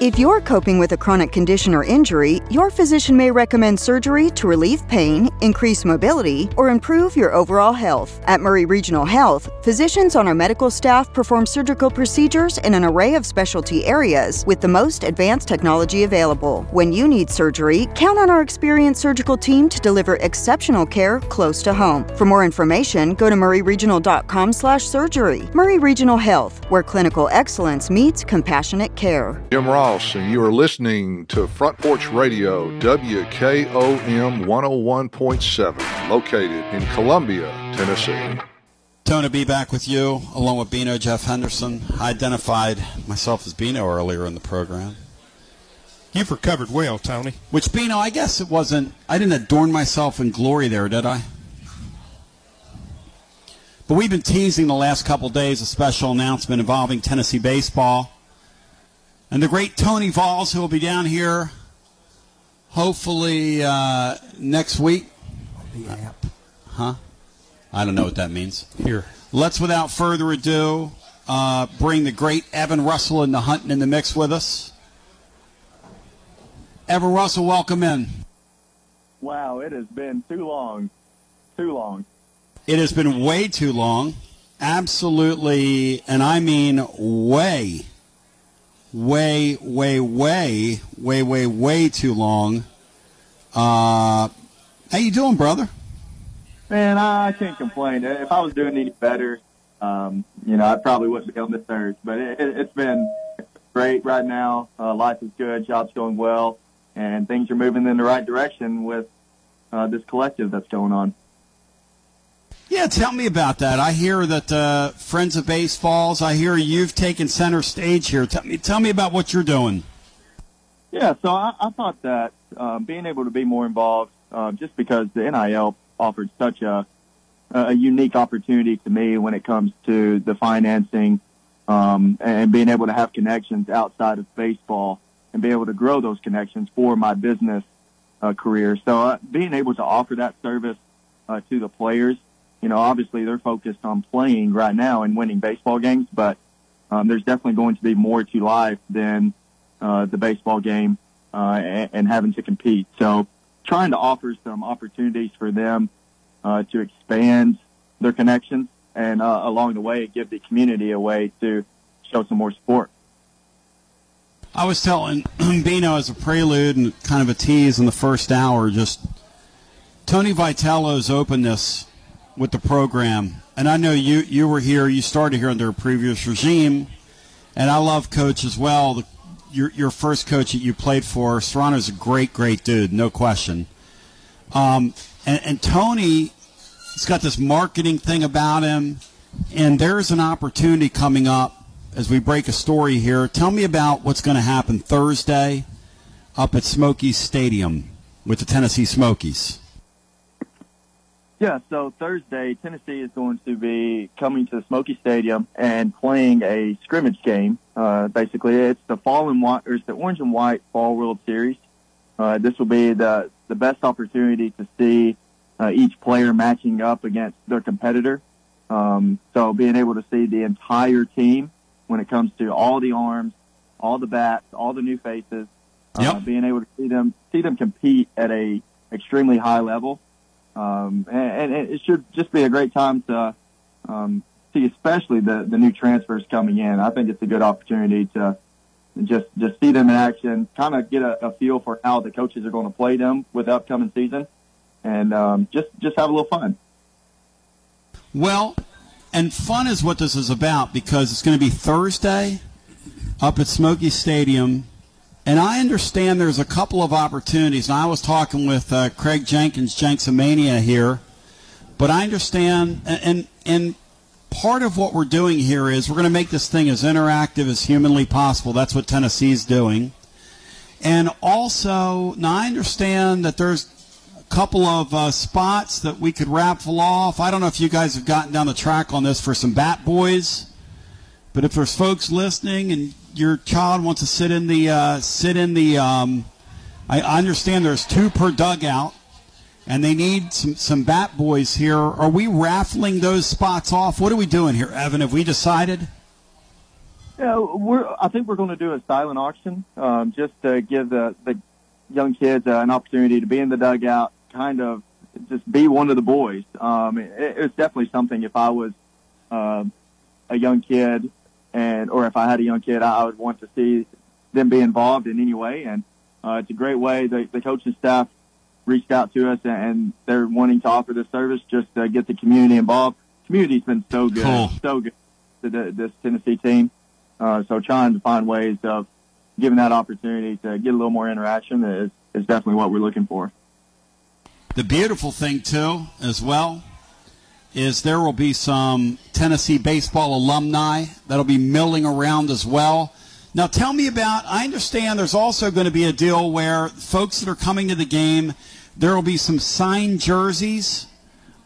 If you're coping with a chronic condition or injury, your physician may recommend surgery to relieve pain, increase mobility, or improve your overall health. At Maury Regional Health, physicians on our medical staff perform surgical procedures in an array of specialty areas with the most advanced technology available. When you need surgery, count on our experienced surgical team to deliver exceptional care close to home. For more information, go to mauryregional.com/surgery. Maury Regional Health, where clinical excellence meets compassionate care. Jim Ross and you are listening to Front Porch Radio, WKOM 101.7, located in Columbia, Tennessee. Tony be back with you, along with Bino Jeff Henderson. I identified myself as Bino earlier in the program. You've recovered well, Tony. Which Bino, I guess it wasn't. I didn't adorn myself in glory there, did I? But we've been teasing the last couple days a special announcement involving Tennessee baseball and the great Tony Valls, who will be down here hopefully uh, next week. The app. Huh? I don't know what that means. Here. Let's, without further ado, uh, bring the great Evan Russell in the hunting in the mix with us. Evan Russell, welcome in. Wow, it has been too long. Too long. It has been way too long. Absolutely, and I mean way, way, way, way, way, way, way too long. Uh, how you doing, brother? Man, I can't complain. If I was doing any better, um, you know, I probably wouldn't be on this earth. But it, it, it's been great right now. Uh, life is good. Job's going well, and things are moving in the right direction with uh, this collective that's going on. Yeah, tell me about that. I hear that uh, Friends of Baseballs. I hear you've taken center stage here. Tell me, tell me about what you're doing. Yeah, so I, I thought that um, being able to be more involved, uh, just because the NIL offered such a, a unique opportunity to me when it comes to the financing um, and being able to have connections outside of baseball and be able to grow those connections for my business uh, career. So uh, being able to offer that service uh, to the players, you know, obviously they're focused on playing right now and winning baseball games, but um, there's definitely going to be more to life than uh, the baseball game uh, and, and having to compete. So trying to offer some opportunities for them uh, to expand their connections and uh, along the way give the community a way to show some more support. I was telling Bino as a prelude and kind of a tease in the first hour, just Tony Vitello's openness with the program. And I know you, you were here, you started here under a previous regime, and I love Coach as well. The, your, your first coach that you played for, Serrano's a great, great dude, no question. Um, and, and Tony, he's got this marketing thing about him, and there's an opportunity coming up as we break a story here. Tell me about what's going to happen Thursday up at Smokies Stadium with the Tennessee Smokies. Yeah, so Thursday, Tennessee is going to be coming to the Smoky Stadium and playing a scrimmage game. Uh, basically, it's the fall and white, or it's the orange and white Fall World Series. Uh, this will be the the best opportunity to see uh, each player matching up against their competitor. Um, so being able to see the entire team when it comes to all the arms, all the bats, all the new faces, uh, Yep. being able to see them see them compete at a extremely high level. Um, and, and it should just be a great time to um, see, especially the, the new transfers coming in. I think it's a good opportunity to just just see them in action, kind of get a, a feel for how the coaches are going to play them with the upcoming season, and um, just just have a little fun. Well, and fun is what this is about because it's going to be Thursday up at Smoky Stadium. And I understand there's a couple of opportunities. And I was talking with uh, Craig Jenkins, Jenksomania here. But I understand, and, and, part of what we're doing here is we're going to make this thing as interactive as humanly possible. That's what Tennessee's doing. And also, now I understand that there's a couple of uh, spots that we could raffle off. I don't know if you guys have gotten down the track on this for some Bat Boys, but if there's folks listening and your child wants to sit in the uh, sit in the, um, I understand there's two per dugout, and they need some some Bat Boys here. Are we raffling those spots off? What are we doing here, Evan? Have we decided? Yeah, we're. I think we're going to do a silent auction, um, just to give the the young kids uh, an opportunity to be in the dugout, kind of just be one of the boys. Um, it, it's definitely something. If I was uh, a young kid, and or if I had a young kid, I would want to see them be involved in any way. And uh, it's a great way. The, the coaching staff reached out to us, and they're wanting to offer this service just to get the community involved. Community's been so good, Cool. so good to the, this Tennessee team. Uh, so trying to find ways of giving that opportunity to get a little more interaction is, is definitely what we're looking for. The beautiful thing, too, as well, is there will be some Tennessee baseball alumni that'll be milling around as well. Now, tell me about. I understand there's also going to be a deal where folks that are coming to the game, there will be some signed jerseys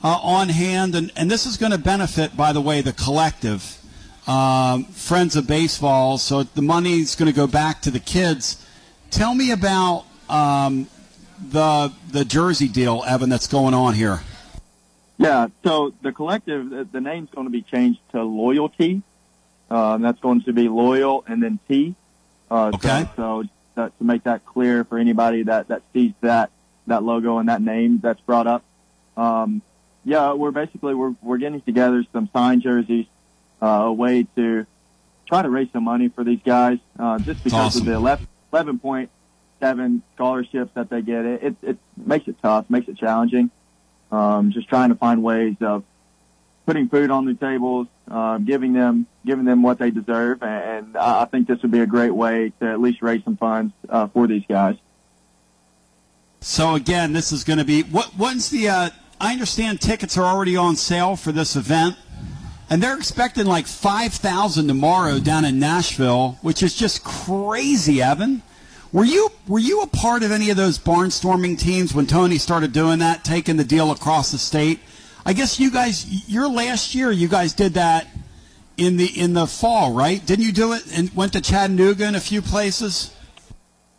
uh, on hand, and, and this is going to benefit, by the way, the collective, um, Friends of Baseball. So the money is going to go back to the kids. Tell me about um, the the jersey deal, Evan, that's going on here? Yeah, so the collective, the, name's going to be changed to Loyalty. Um, that's going to be Loyal and then T. Uh, Okay. So, so that, to make that clear for anybody that, that sees that, that logo and that name that's brought up. Um, yeah, we're basically, we're, we're getting together some signed jerseys, uh, a way to try to raise some money for these guys, uh, just because awesome. of the 11, 11.7 scholarships that they get. It, it, it makes it tough, makes it challenging. Um, just trying to find ways of putting food on the tables, uh, giving them giving them what they deserve, and, I think this would be a great way to at least raise some funds uh, for these guys. So again, this is going to be what? When's the? Uh, I understand tickets are already on sale for this event, and they're expecting like five thousand tomorrow down in Nashville, which is just crazy. Evan, were you were you a part of any of those barnstorming teams when Tony started doing that, taking the deal across the state? I guess you guys, your last year, you guys did that in the in the fall, right? Didn't you do it and went to Chattanooga and a few places?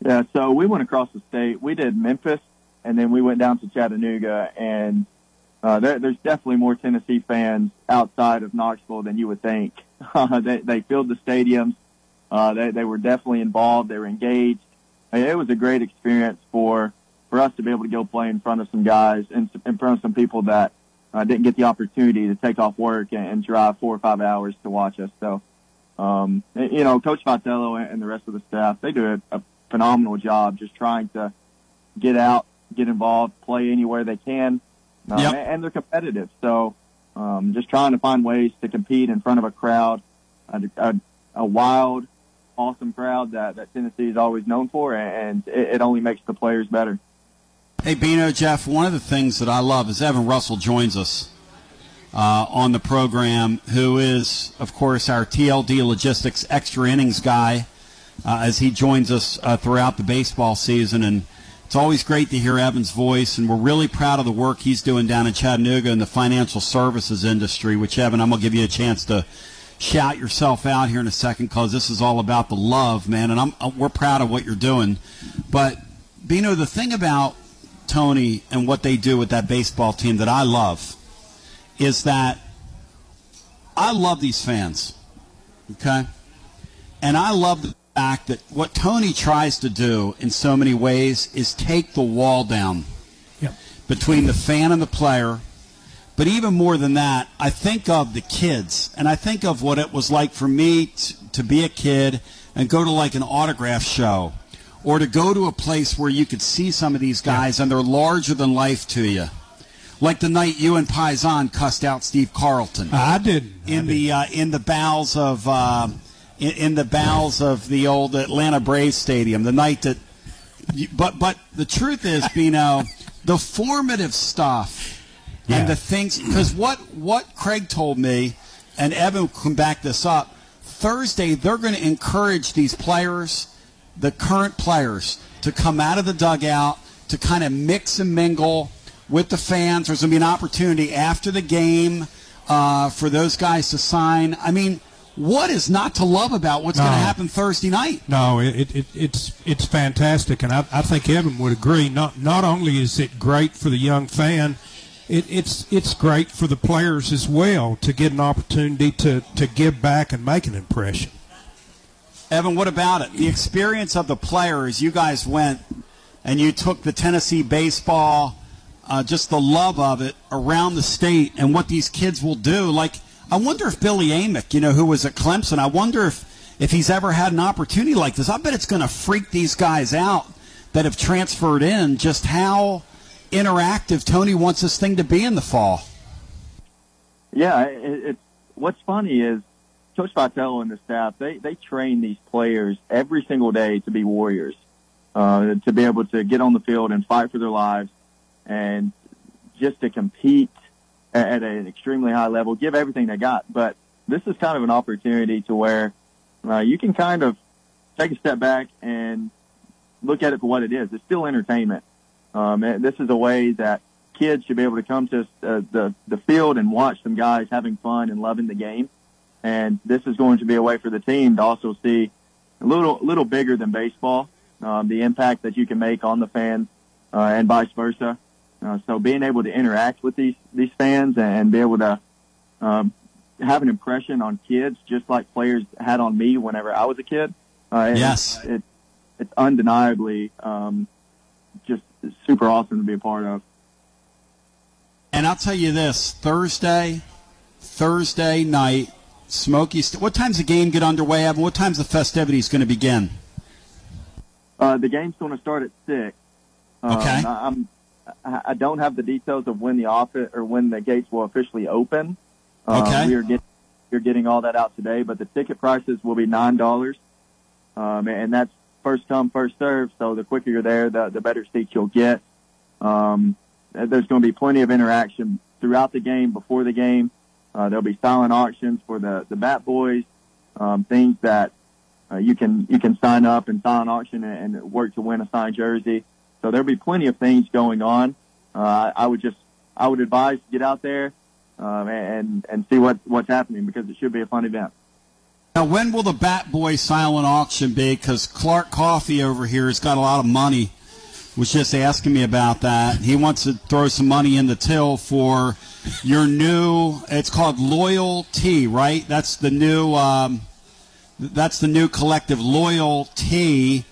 Yeah, so we went across the state. We did Memphis, and then we went down to Chattanooga, and uh, there, there's definitely more Tennessee fans outside of Knoxville than you would think. they, they filled the stadiums. Uh, they, they were definitely involved. They were engaged. And It was a great experience for for us to be able to go play in front of some guys and in front of some people that uh, didn't get the opportunity to take off work and, and drive four or five hours to watch us. So, um, you know, Coach Vitello and the rest of the staff, they do a, a phenomenal job just trying to get out, get involved, play anywhere they can, um, Yep. and they're competitive. So, um, just trying to find ways to compete in front of a crowd, a, a, a wild, awesome crowd that, that Tennessee is always known for, and it, it only makes the players better. Hey, Bino, Jeff, one of the things that I love is Evan Russell joins us uh, on the program, who is, of course, our TLD Logistics extra innings guy uh, as he joins us uh, throughout the baseball season. And it's always great to hear Evan's voice, and we're really proud of the work he's doing down in Chattanooga in the financial services industry, which, Evan, I'm going to give you a chance to shout yourself out here in a second because this is all about the love, man, and I'm, uh, we're proud of what you're doing. But, Bino, the thing about Tony and what they do with that baseball team that I love is that I love these fans. Okay? And I love the fact that what Tony tries to do in so many ways is take the wall down Yep. between the fan and the player. But even more than that, I think of the kids, and I think of what it was like for me t- to be a kid and go to like an autograph show, or to go to a place where you could see some of these guys and they're larger than life to you. Like the night you and Paisan cussed out Steve Carlton. I didn't. In the uh, in the bowels of uh, in, in the bowels of the old Atlanta Braves stadium. The night that, you- but but the truth is, Bino, the formative stuff and the things because what what Craig told me, and Evan can back this up. Thursday, they're going to encourage these players, the current players, to come out of the dugout to kind of mix and mingle with the fans. There's going to be an opportunity after the game uh, for those guys to sign. I mean, what is not to love about what's going to happen Thursday night? No, it, it, it's it's fantastic, and I, I think Evan would agree. Not not only is it great for the young fan, it, it's it's great for the players as well to get an opportunity to, to give back and make an impression. Evan, what about it? The experience of the players. You guys went and you took the Tennessee baseball, uh, just the love of it around the state and what these kids will do. Like, I wonder if Billy Amick, you know, who was at Clemson, I wonder if, if he's ever had an opportunity like this. I bet it's going to freak these guys out that have transferred in just how interactive Tony wants this thing to be in the fall. Yeah, it, it's what's funny is Coach Vitello and the staff they they train these players every single day to be warriors, uh, to be able to get on the field and fight for their lives, and just to compete at, at an extremely high level, give everything they got. But this is kind of an opportunity to where uh, you can kind of take a step back and look at it for what it is. It's still entertainment. Um, and this is a way that kids should be able to come to uh, the the field and watch some guys having fun and loving the game. And this is going to be a way for the team to also see a little little bigger than baseball, um, the impact that you can make on the fans uh, and vice versa. Uh, so being able to interact with these these fans and be able to um, have an impression on kids, just like players had on me whenever I was a kid. Uh, Yes. it, it, it's undeniably um, just super awesome to be a part of. And I'll tell you this: Thursday, Thursday night, Smoky. St- what time's the game get underway? Evan? What time's the festivities going to begin? Uh, the game's going to start at six. Um, Okay. I- I'm, I I don't have the details of when the office or when the gates will officially open. Um, Okay. We are getting you're getting all that out today, but the ticket prices will be nine dollars, um, and that's first come first serve. So the quicker you're there, the the better seats you'll get. Um, there's going to be plenty of interaction throughout the game, before the game. Uh, there'll be silent auctions for the the Bat Boys, um, things that uh, you can you can sign up and silent auction and, and work to win a signed jersey. So there'll be plenty of things going on. Uh, I would just I would advise to get out there um, and and see what what's happening because it should be a fun event. Now, when will the Bat Boy silent auction be? Because Clark Coffee over here has got a lot of money. Was just asking me about that. He wants to throw some money in the till for your new. It's called Loyalty, right? That's the new. Um, that's the new collective Loyalty.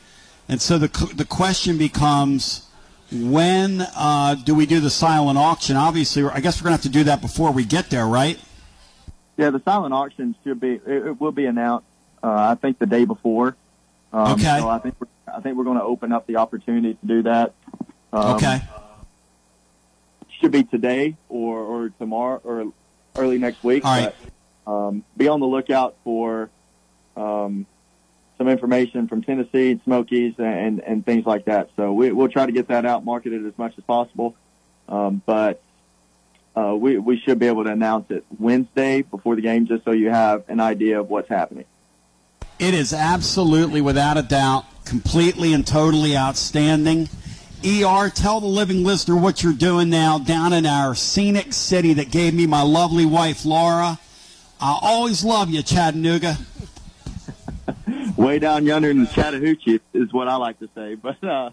And so the the question becomes, when uh, do we do the silent auction? Obviously, I guess we're gonna have to do that before we get there, right? Yeah, the silent auction should be it, it will be announced. Uh, I think the day before. Um, Okay. So I think we're, I think we're going to open up the opportunity to do that. Um, Okay. Should be today or or tomorrow or early next week. All right. But, um, be on the lookout for um, some information from Tennessee and Smokies and and things like that. So we, we'll try to get that out, market it as much as possible. Um, but uh, we we should be able to announce it Wednesday before the game, just so you have an idea of what's happening. It is absolutely, without a doubt, completely and totally outstanding. ER, tell the living listener what you're doing now down in our scenic city that gave me my lovely wife, Laura. I always love you, Chattanooga. Way down yonder in the Chattahoochee is what I like to say. But uh,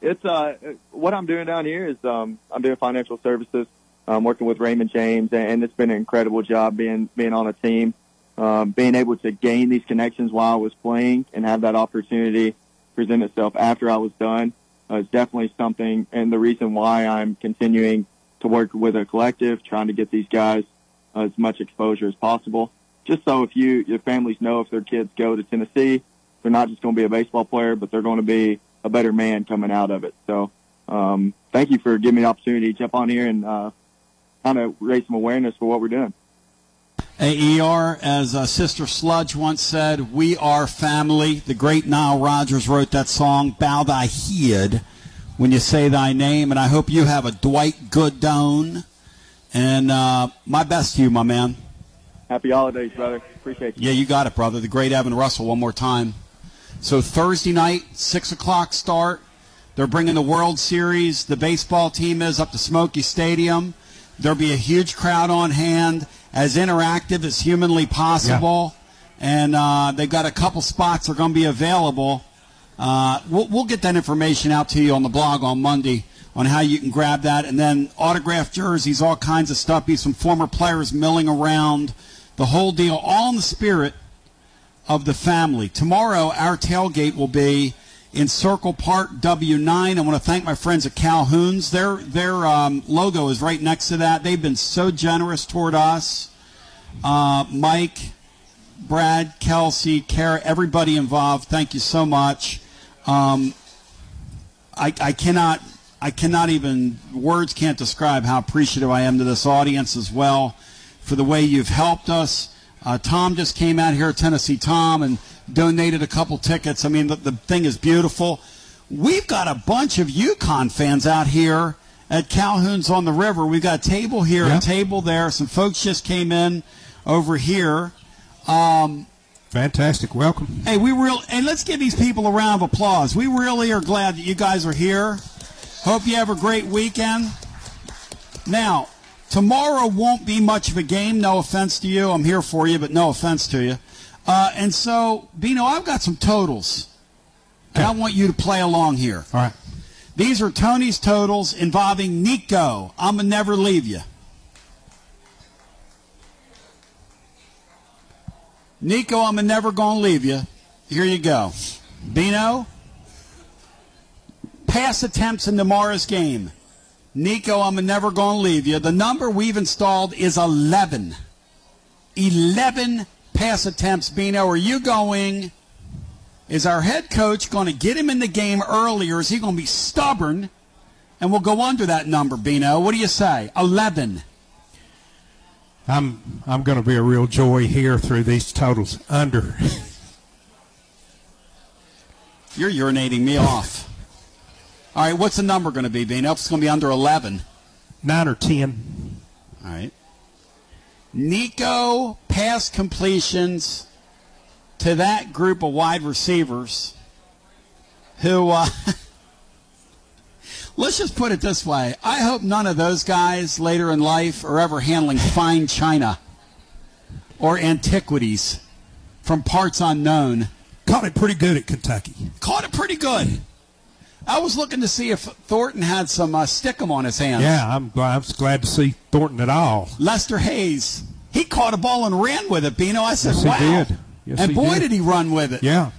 it's uh, what I'm doing down here is um, I'm doing financial services. I'm working with Raymond James, and it's been an incredible job being being on a team, um, being able to gain these connections while I was playing and have that opportunity present itself after I was done. Uh, is definitely something, and the reason why I'm continuing to work with a collective, trying to get these guys as much exposure as possible. Just so if you your families know if their kids go to Tennessee, they're not just going to be a baseball player, but they're going to be a better man coming out of it. So, um, thank you for giving me the opportunity to jump on here and uh, kind of raise some awareness for what we're doing. AER, as uh, Sister Sledge once said, we are family. The great Nile Rodgers wrote that song, Bow Thy Head When You Say Thy Name. And I hope you have a Dwight Gooden. And uh, my best to you, my man. Happy holidays, brother. Appreciate you. Yeah, you got it, brother. The great Evan Russell, one more time. So Thursday night, 6 o'clock start. They're bringing the World Series. The baseball team is up to Smoky Stadium. There'll be a huge crowd on hand, as interactive as humanly possible. And uh, they've got a couple spots that are going to be available. Uh, we'll, we'll get that information out to you on the blog on Monday on how you can grab that. And then autographed jerseys, all kinds of stuff. Be some former players milling around, the whole deal, all in the spirit of the family. Tomorrow, our tailgate will be in Circle Park W9. I want to thank my friends at Calhoun's. Their their um, logo is right next to that. They've been so generous toward us. Uh, Mike, Brad, Kelsey, Kara, everybody involved. Thank you so much. Um, I, I cannot I cannot even words can't describe how appreciative I am to this audience as well for the way you've helped us. Uh, Tom just came out here, Tennessee Tom, and donated a couple tickets. I mean, the, the thing is beautiful. We've got a bunch of UConn fans out here at Calhoun's on the river. We've got a table here, Yeah. a table there. Some folks just came in over here. Um, Fantastic. Welcome. Hey, we real and let's give these people a round of applause. We really are glad that you guys are here. Hope you have a great weekend. Now, tomorrow won't be much of a game. No offense to you. I'm here for you, but no offense to you. Uh, and so, Bino, I've got some totals, and I want you to play along here. All right. These are Tony's totals involving Nico. I'm going to never leave you. Nico, I'm never going to leave you. Here you go. Bino, pass attempts in tomorrow's game. Nico, I'm gonna never going to leave you. The number we've installed is 11. 11 pass attempts. Bino, are you going? Is our head coach going to get him in the game earlier? Is he going to be stubborn? And we'll go under that number, Bino. What do you say? 11. I'm I'm going to be a real joy here through these totals under. You're urinating me off. All right, what's the number going to be, Bino? It's going to be under 11. Nine or ten. All right. Nico pass completions to that group of wide receivers who, uh, let's just put it this way. I hope none of those guys later in life are ever handling fine china or antiquities from parts unknown. Caught it pretty good at Kentucky. Caught it pretty good. I was looking to see if Thornton had some uh, stickum on his hands. Yeah, I'm glad, I'm glad to see Thornton at all. Lester Hayes, he caught a ball and ran with it, Bino. I said, Yes, wow. he did. Yes, and he boy, did. did he run with it. Yeah.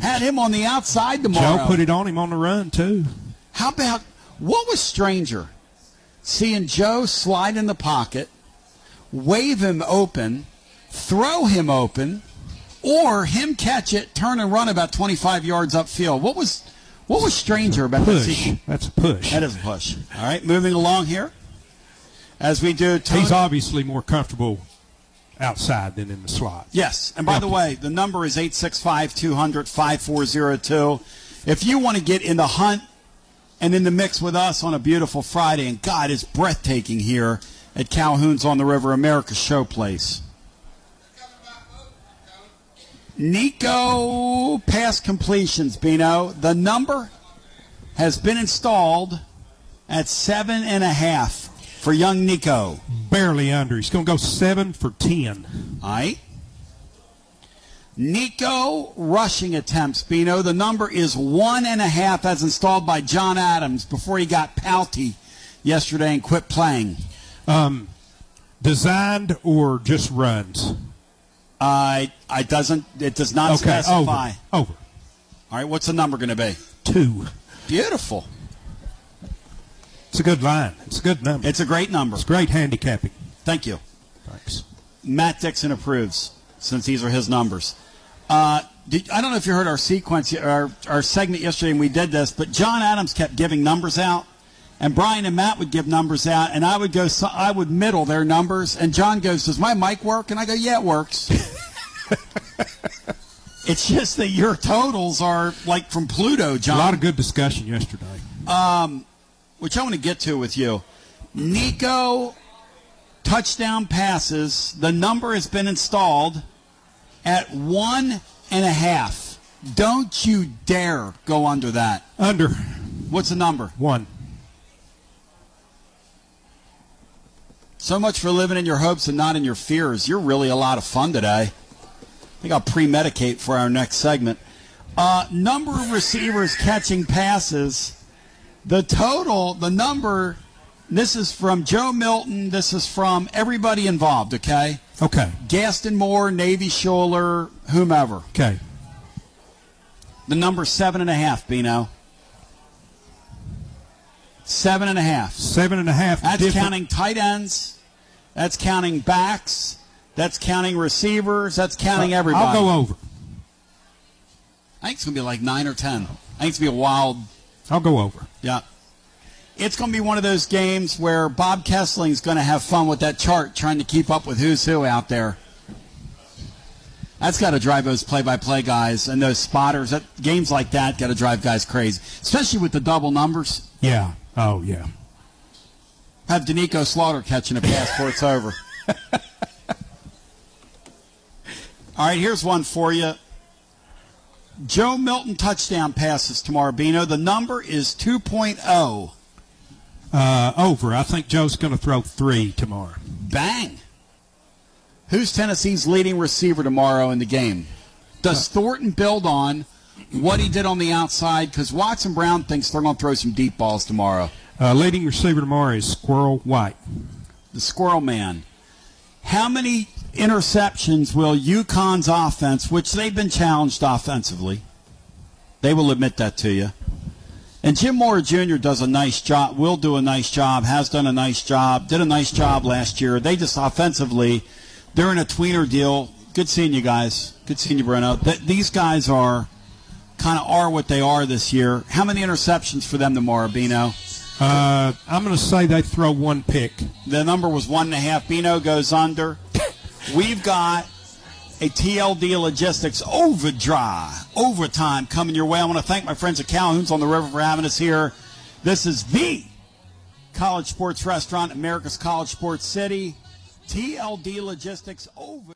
Had him on the outside tomorrow. Joe put it on him on the run too. How about what was stranger? Seeing Joe slide in the pocket, wave him open, throw him open, or him catch it, turn and run about 25 yards upfield. What was what was stranger about that Push. sequence? That's a push. That is a push. All right, moving along here. As we do, Tony- He's obviously more comfortable outside than in the slot. Yes. And by the way, the number is 865 200 5402. If you want to get in the hunt and in the mix with us on a beautiful Friday, and God is breathtaking here at Calhoun's on the River, America Showplace. Nico pass completions, Bino. The number has been installed at seven and a half for young Nico. Barely under. He's going to go seven for ten. All right. Nico rushing attempts, Bino. The number is one and a half as installed by John Adams before he got pouty yesterday and quit playing. Um, designed or just runs? Uh, I doesn't. It does not Okay, specify. over. Over. All right. What's the number going to be? Two. Beautiful. It's a good line. It's a good number. It's a great number. It's great handicapping. Thank you. Thanks. Matt Dixon approves since these are his numbers. Uh, did, I don't know if you heard our sequence, our, our segment yesterday, and we did this, but John Adams kept giving numbers out, and Brian and Matt would give numbers out, and I would go, so, I would middle their numbers, and John goes, "Does my mic work?" And I go, "Yeah, it works." it's just that your totals are like from Pluto, John. A lot of good discussion yesterday. Um, which I want to get to with you. Nico touchdown passes. The number has been installed at one and a half. Don't you dare go under that. Under. What's the number? One. So much for living in your hopes and not in your fears. You're really a lot of fun today. I think I'll pre-medicate for our next segment. Uh, number of receivers catching passes. The total, the number, this is from Joe Milton. This is from everybody involved, okay? Okay. Gaston Moore, Navy Shuler, whomever. Okay. The number seven and a half, Bino. Seven and a half. Seven and a half. That's different- counting tight ends. That's counting backs. That's counting receivers. That's counting everybody. I'll go over. I think it's going to be like nine or ten. I think it's going to be a wild. I'll go over. Yeah. It's going to be one of those games where Bob Kesling's going to have fun with that chart trying to keep up with who's who out there. That's got to drive those play-by-play guys and those spotters. That, games like that got to drive guys crazy, especially with the double numbers. Yeah. Oh, yeah. Have Danico Slaughter catching a pass before it's over. All right, here's one for you. Joe Milton touchdown passes tomorrow, Bino. The number is 2.0. Uh, over. I think Joe's going to throw three tomorrow. Bang. Who's Tennessee's leading receiver tomorrow in the game? Does Thornton build on, what he did on the outside? Because Watson Brown thinks they're going to throw some deep balls tomorrow. Uh, leading receiver tomorrow is Squirrel White. The Squirrel Man. How many interceptions will UConn's offense, which they've been challenged offensively, they will admit that to you. And Jim Mora Jr. does a nice job, will do a nice job, has done a nice job, did a nice job last year. They just offensively, they're in a tweener deal. Good seeing you guys. Good seeing you, Bruno. Th- these guys are kind of are what they are this year. How many interceptions for them tomorrow, Bino? Uh, I'm going to say they throw one pick. The number was one and a half. Bino goes under. We've got a TLD Logistics overdrive, overtime coming your way. I want to thank my friends at Calhoun's on the river for having us here. This is the college sports restaurant, America's College Sports City. TLD Logistics over.